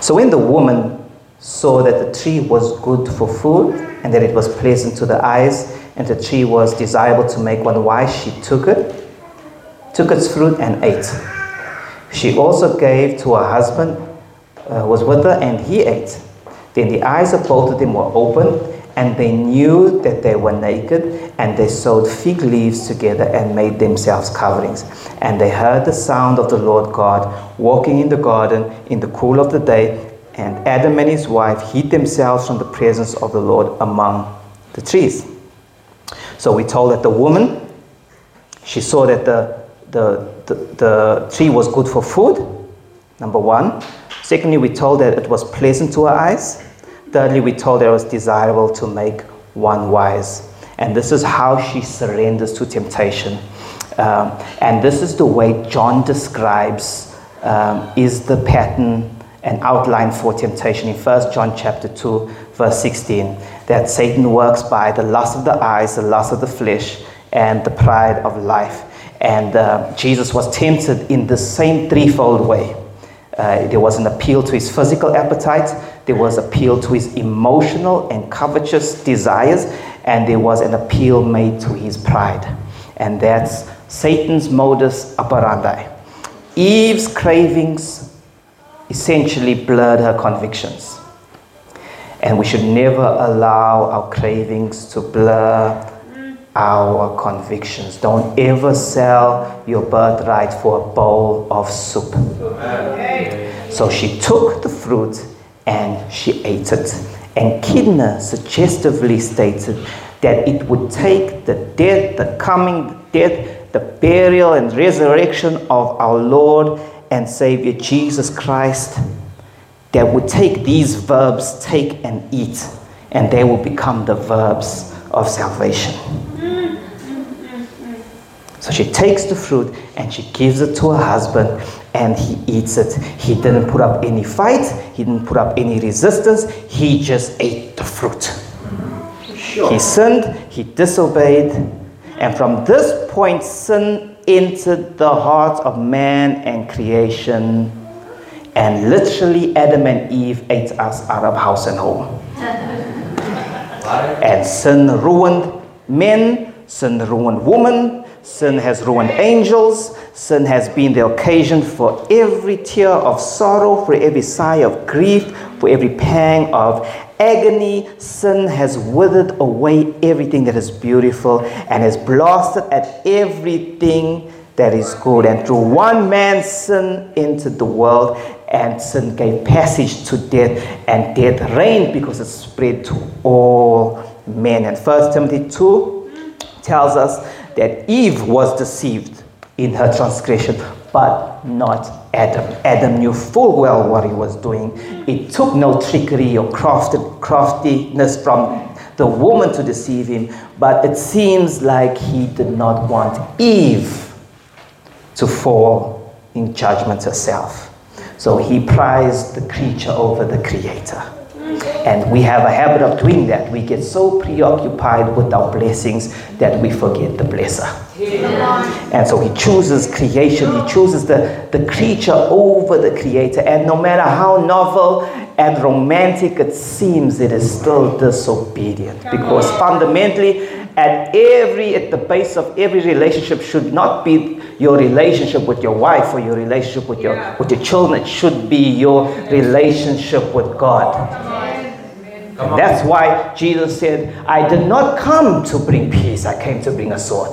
So when the woman saw that the tree was good for food, and that it was pleasant to the eyes, and the tree was desirable to make one wise, she took it took its fruit and ate. She also gave to her husband, uh, was with her, and he ate. Then the eyes of both of them were opened, and they knew that they were naked, and they sewed fig leaves together and made themselves coverings. And they heard the sound of the Lord God walking in the garden in the cool of the day, and Adam and his wife hid themselves from the presence of the Lord among the trees. So we told that the woman, she saw that the the, the, the tree was good for food, number one. Secondly, we told that it was pleasant to our eyes. Thirdly, we told that it was desirable to make one wise. And this is how she surrenders to temptation. Um, and this is the way John describes um, is the pattern and outline for temptation in 1 John chapter 2, verse 16, that Satan works by the lust of the eyes, the lust of the flesh, and the pride of life. And uh, Jesus was tempted in the same threefold way. Uh, there was an appeal to his physical appetite, there was appeal to his emotional and covetous desires, and there was an appeal made to his pride. And that's Satan's modus operandi. Eve's cravings essentially blurred her convictions. And we should never allow our cravings to blur our convictions. Don't ever sell your birthright for a bowl of soup. So she took the fruit and she ate it. And Kidner suggestively stated that it would take the death, the coming death, the burial and resurrection of our Lord and Savior Jesus Christ that would take these verbs, take and eat, and they will become the verbs of salvation. So she takes the fruit and she gives it to her husband and he eats it. He didn't put up any fight, he didn't put up any resistance, he just ate the fruit. Sure. He sinned, he disobeyed, and from this point, sin entered the heart of man and creation. And literally, Adam and Eve ate us out of house and home. and sin ruined men, sin ruined women, sin has ruined angels, sin has been the occasion for every tear of sorrow, for every sigh of grief, for every pang of agony. Sin has withered away everything that is beautiful and has blasted at everything that is good. And through one man's sin entered the world, and sin gave passage to death, and death reigned because it spread to all men. And 1 Timothy 2 tells us that Eve was deceived in her transgression, but not Adam. Adam knew full well what he was doing. It took no trickery or craftiness from the woman to deceive him, but it seems like he did not want Eve to fall in judgment herself. So he prized the creature over the creator. And we have a habit of doing that. We get so preoccupied with our blessings that we forget the blesser. And so he chooses creation, he chooses the, the creature over the creator. And no matter how novel and romantic it seems, it is still disobedient. Because fundamentally, at every at the base of every relationship should not be your relationship with your wife or your relationship with your with your children. It should be your relationship with God. And that's why Jesus said, I did not come to bring peace, I came to bring a sword.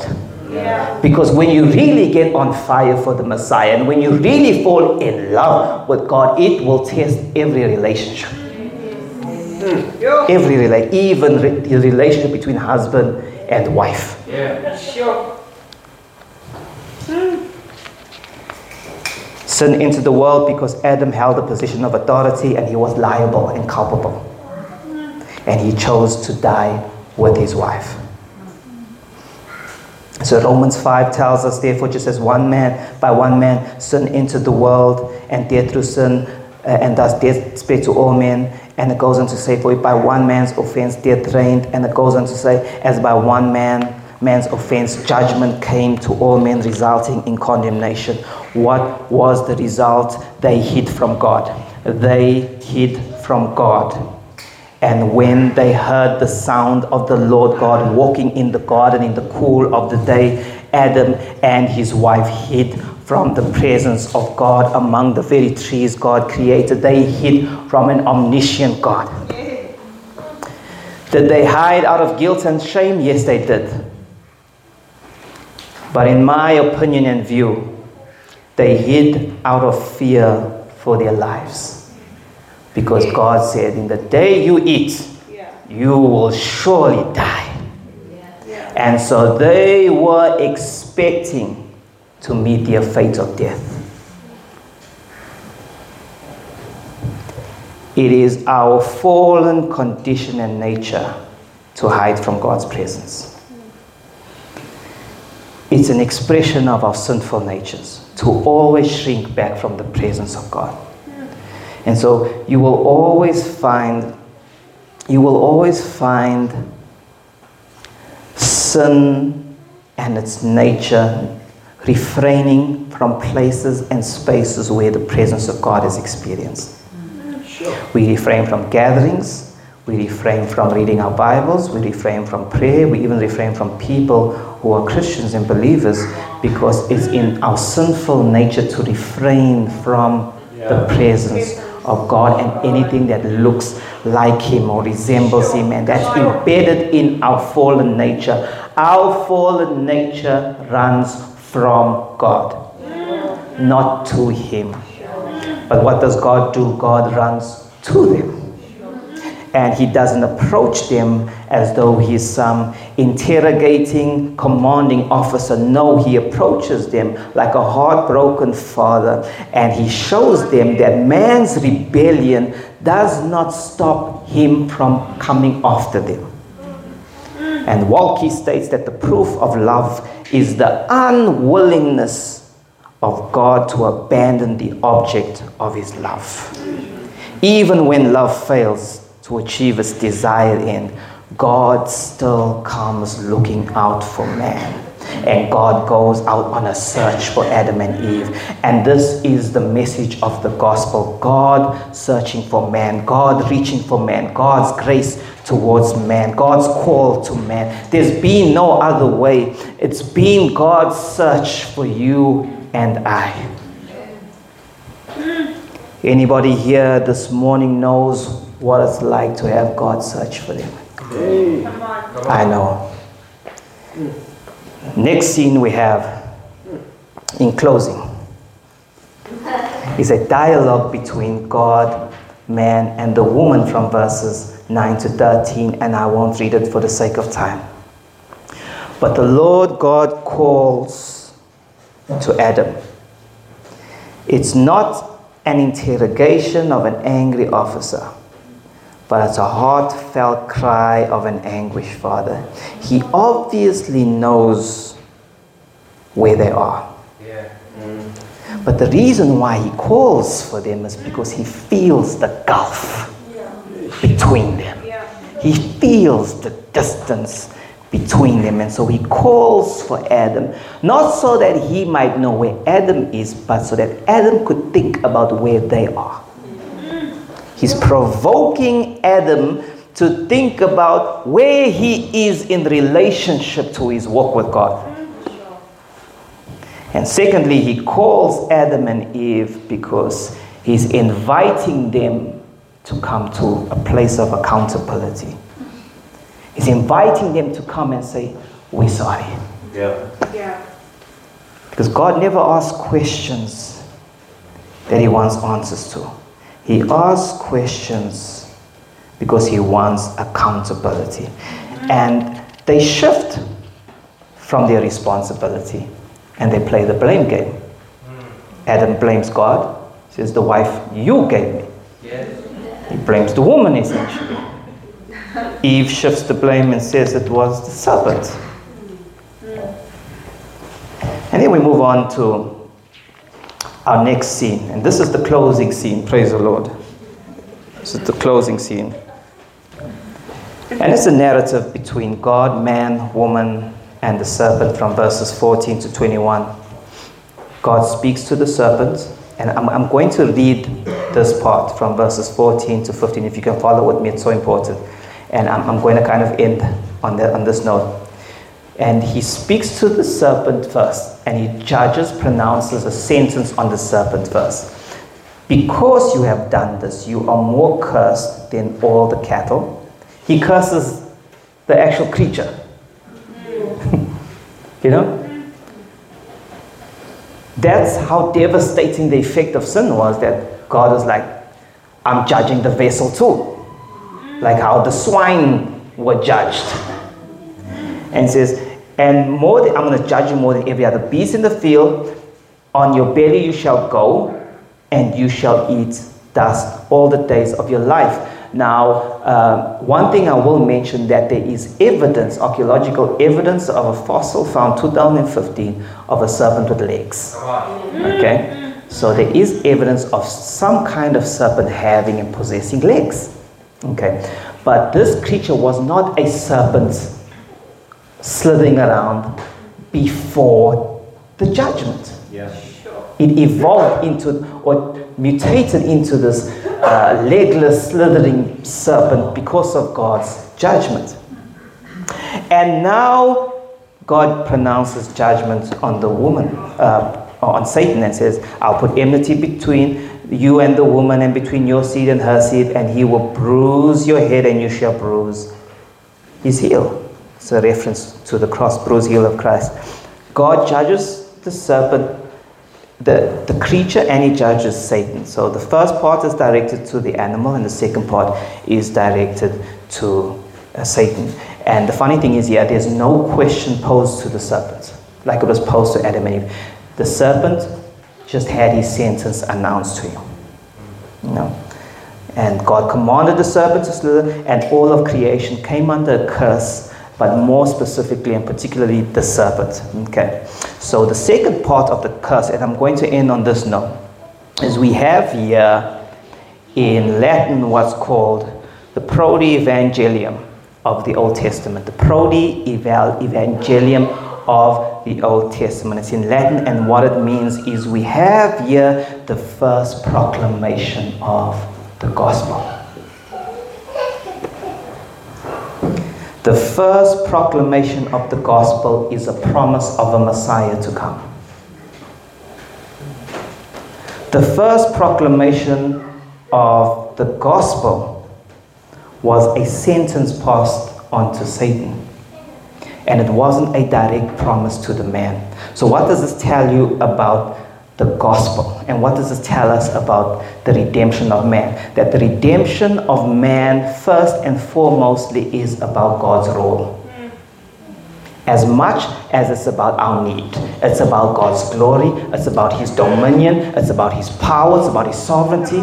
Yeah. Because when you really get on fire for the Messiah and when you really fall in love with God, it will test every relationship. Yo. Every relationship, even re- the relationship between husband and wife. Yeah. Sure. Sin entered the world because Adam held a position of authority and he was liable and culpable. And he chose to die with his wife. So Romans 5 tells us, therefore, just as one man, by one man, sin entered the world, and death through sin, uh, and thus death spread to all men. And it goes on to say, for by one man's offense death reigned, and it goes on to say, as by one man man's offense judgment came to all men, resulting in condemnation. What was the result? They hid from God. They hid from God. And when they heard the sound of the Lord God walking in the garden in the cool of the day, Adam and his wife hid from the presence of God among the very trees God created. They hid from an omniscient God. Did they hide out of guilt and shame? Yes, they did. But in my opinion and view, they hid out of fear for their lives. Because God said, In the day you eat, you will surely die. And so they were expecting to meet their fate of death. It is our fallen condition and nature to hide from God's presence. It's an expression of our sinful natures to always shrink back from the presence of God. And so you will always find you will always find sin and its nature refraining from places and spaces where the presence of God is experienced. We refrain from gatherings, we refrain from reading our Bibles, we refrain from prayer, we even refrain from people who are Christians and believers because it's in our sinful nature to refrain from the presence of God and anything that looks like Him or resembles Him, and that's embedded in our fallen nature. Our fallen nature runs from God, not to Him. But what does God do? God runs to them. And He doesn't approach them as though He's some interrogating, commanding officer. No, He approaches them like a heartbroken father. And He shows them that man's rebellion does not stop Him from coming after them. And Waltke states that the proof of love is the unwillingness of God to abandon the object of his love. Even when love fails to achieve its desired end, God still comes looking out for man. And God goes out on a search for Adam and Eve. And this is the message of the gospel God searching for man, God reaching for man, God's grace towards man, God's call to man. There's been no other way. It's been God's search for you and I. Anybody here this morning knows what it's like to have God search for them? Come on. I know. Next scene we have, in closing, is a dialogue between God, man, and the woman from verses 9 to 13, and I won't read it for the sake of time. But the Lord God calls to Adam. It's not an interrogation of an angry officer but it's a heartfelt cry of an anguished father. He obviously knows where they are. Yeah. Mm. But the reason why he calls for them is because he feels the gulf between them. He feels the distance between them. And so he calls for Adam, not so that he might know where Adam is, but so that Adam could think about where they are. He's provoking Adam to think about where he is in relationship to his walk with God. And secondly, he calls Adam and Eve because he's inviting them to come to a place of accountability. He's inviting them to come and say, We're sorry. Yeah. Yeah. Because God never asks questions that He wants answers to. He asks questions because He wants accountability. And they shift from their responsibility and they play the blame game. Mm. Adam blames God, says, The wife you gave me. He blames the woman essentially. Eve shifts the blame and says it was the serpent. And then we move on to our next scene. And this is the closing scene, praise the Lord. This is the closing scene. And it's a narrative between God, man, woman, and the serpent from verses 14 to 21. God speaks to the serpent, and I'm, I'm going to read this part from verses 14 to 15. If you can follow with me, it's so important. And I'm, I'm going to kind of end on, the, on this note. And he speaks to the serpent first, and he judges, pronounces a sentence on the serpent first. Because you have done this, you are more cursed than all the cattle. He curses the actual creature. you know? That's how devastating the effect of sin was that God was like, I'm judging the vessel too. Like how the swine were judged. And says, and more than, I'm going to judge you more than every other beast in the field. On your belly you shall go, and you shall eat dust all the days of your life. Now, uh, one thing I will mention that there is evidence, archaeological evidence of a fossil found 2015 of a serpent with legs. Okay? So there is evidence of some kind of serpent having and possessing legs. Okay? But this creature was not a serpent slithering around before the judgment. Yeah. It evolved into or mutated into this uh, legless, slithering serpent because of God's judgment. And now God pronounces judgment on the woman, uh, on Satan, and says, I'll put enmity between you and the woman, and between your seed and her seed, and he will bruise your head, and you shall bruise his heel. It's a reference to the cross, bruise heel of Christ. God judges the serpent, the, the creature, and he judges Satan. So the first part is directed to the animal, and the second part is directed to uh, Satan. And the funny thing is here, there's no question posed to the serpent, like it was posed to Adam and Eve. The serpent just had his sentence announced to him. You know? And God commanded the serpent to slither, and all of creation came under a curse, but more specifically and particularly the serpent. Okay. So the second part of the curse, and I'm going to end on this note, is we have here in Latin what's called the Proto-Evangelium of the Old Testament. The Proto-Evangelium of the Old Testament. It's in Latin, and what it means is we have here the first proclamation of the gospel. The first proclamation of the gospel is a promise of a Messiah to come. The first proclamation of the gospel was a sentence passed on to Satan. And it wasn't a direct promise to the man. So, what does this tell you about the gospel. And what does this tell us about the redemption of man? That the redemption of man, first and foremostly, is about God's role. As much as it's about our need, it's about God's glory, it's about His dominion, it's about His power, it's about His sovereignty,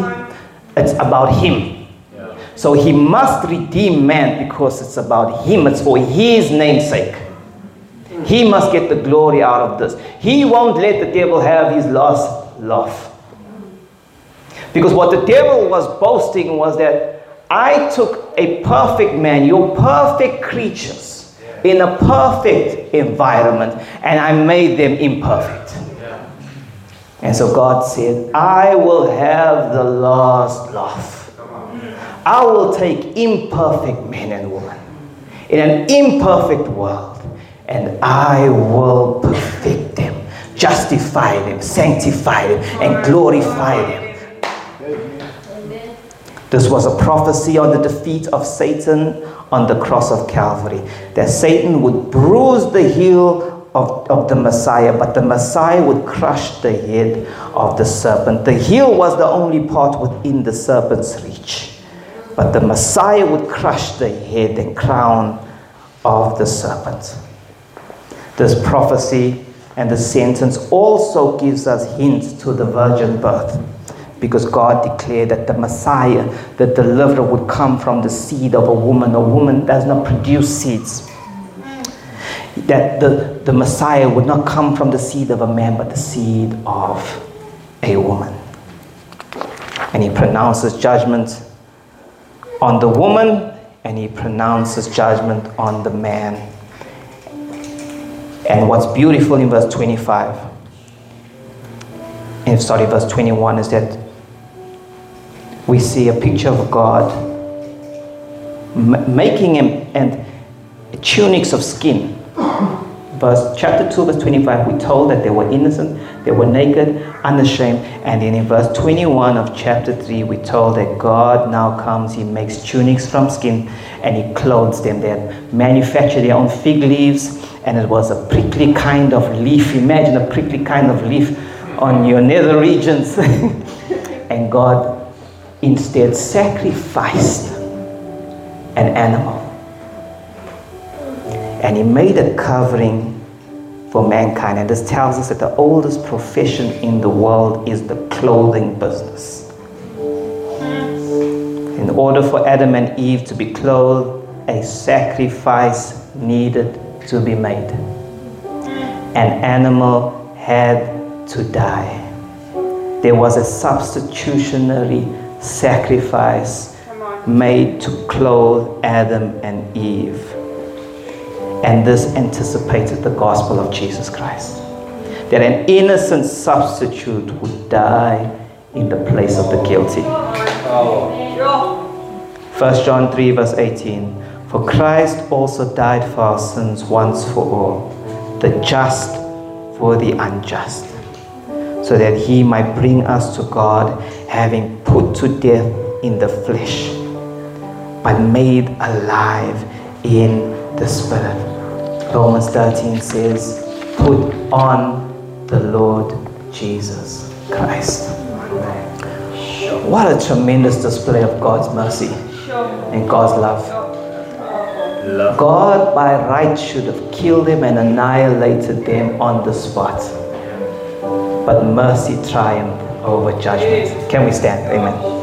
it's about Him. So He must redeem man because it's about Him, it's for His namesake. He must get the glory out of this. He won't let the devil have his last laugh. Because what the devil was boasting was that I took a perfect man, your perfect creatures, in a perfect environment, and I made them imperfect. And so God said, I will have the last laugh. I will take imperfect men and women in an imperfect world and I will perfect them, justify them, sanctify them, and glorify them. This was a prophecy on the defeat of Satan on the cross of Calvary. That Satan would bruise the heel of, of the Messiah, but the Messiah would crush the head of the serpent. The heel was the only part within the serpent's reach. But the Messiah would crush the head and crown of the serpent. This prophecy and the sentence also gives us hints to the virgin birth because God declared that the Messiah, the deliverer, would come from the seed of a woman. A woman does not produce seeds. That the, the Messiah would not come from the seed of a man, but the seed of a woman. And he pronounces judgment on the woman and he pronounces judgment on the man. And what's beautiful in verse 25, and sorry, verse 21 is that we see a picture of God making him and tunics of skin. Verse chapter 2, verse 25, we told that they were innocent, they were naked, unashamed. And then in verse 21 of chapter 3, we told that God now comes, He makes tunics from skin and He clothes them. They manufacture their own fig leaves and it was a prickly kind of leaf. Imagine a prickly kind of leaf on your nether regions. and God instead sacrificed an animal. And He made a covering for mankind. And this tells us that the oldest profession in the world is the clothing business. In order for Adam and Eve to be clothed, a sacrifice needed to be made. An animal had to die. There was a substitutionary sacrifice made to clothe Adam and Eve. And this anticipated the gospel of Jesus Christ. That an innocent substitute would die in the place of the guilty. 1 John 3, verse 18. For Christ also died for our sins once for all, the just for the unjust, so that he might bring us to God, having put to death in the flesh, but made alive in the Spirit. Romans 13 says, Put on the Lord Jesus Christ. What a tremendous display of God's mercy and God's love. God, by right, should have killed them and annihilated them on the spot. But mercy triumphed over judgment. Can we stand? Amen.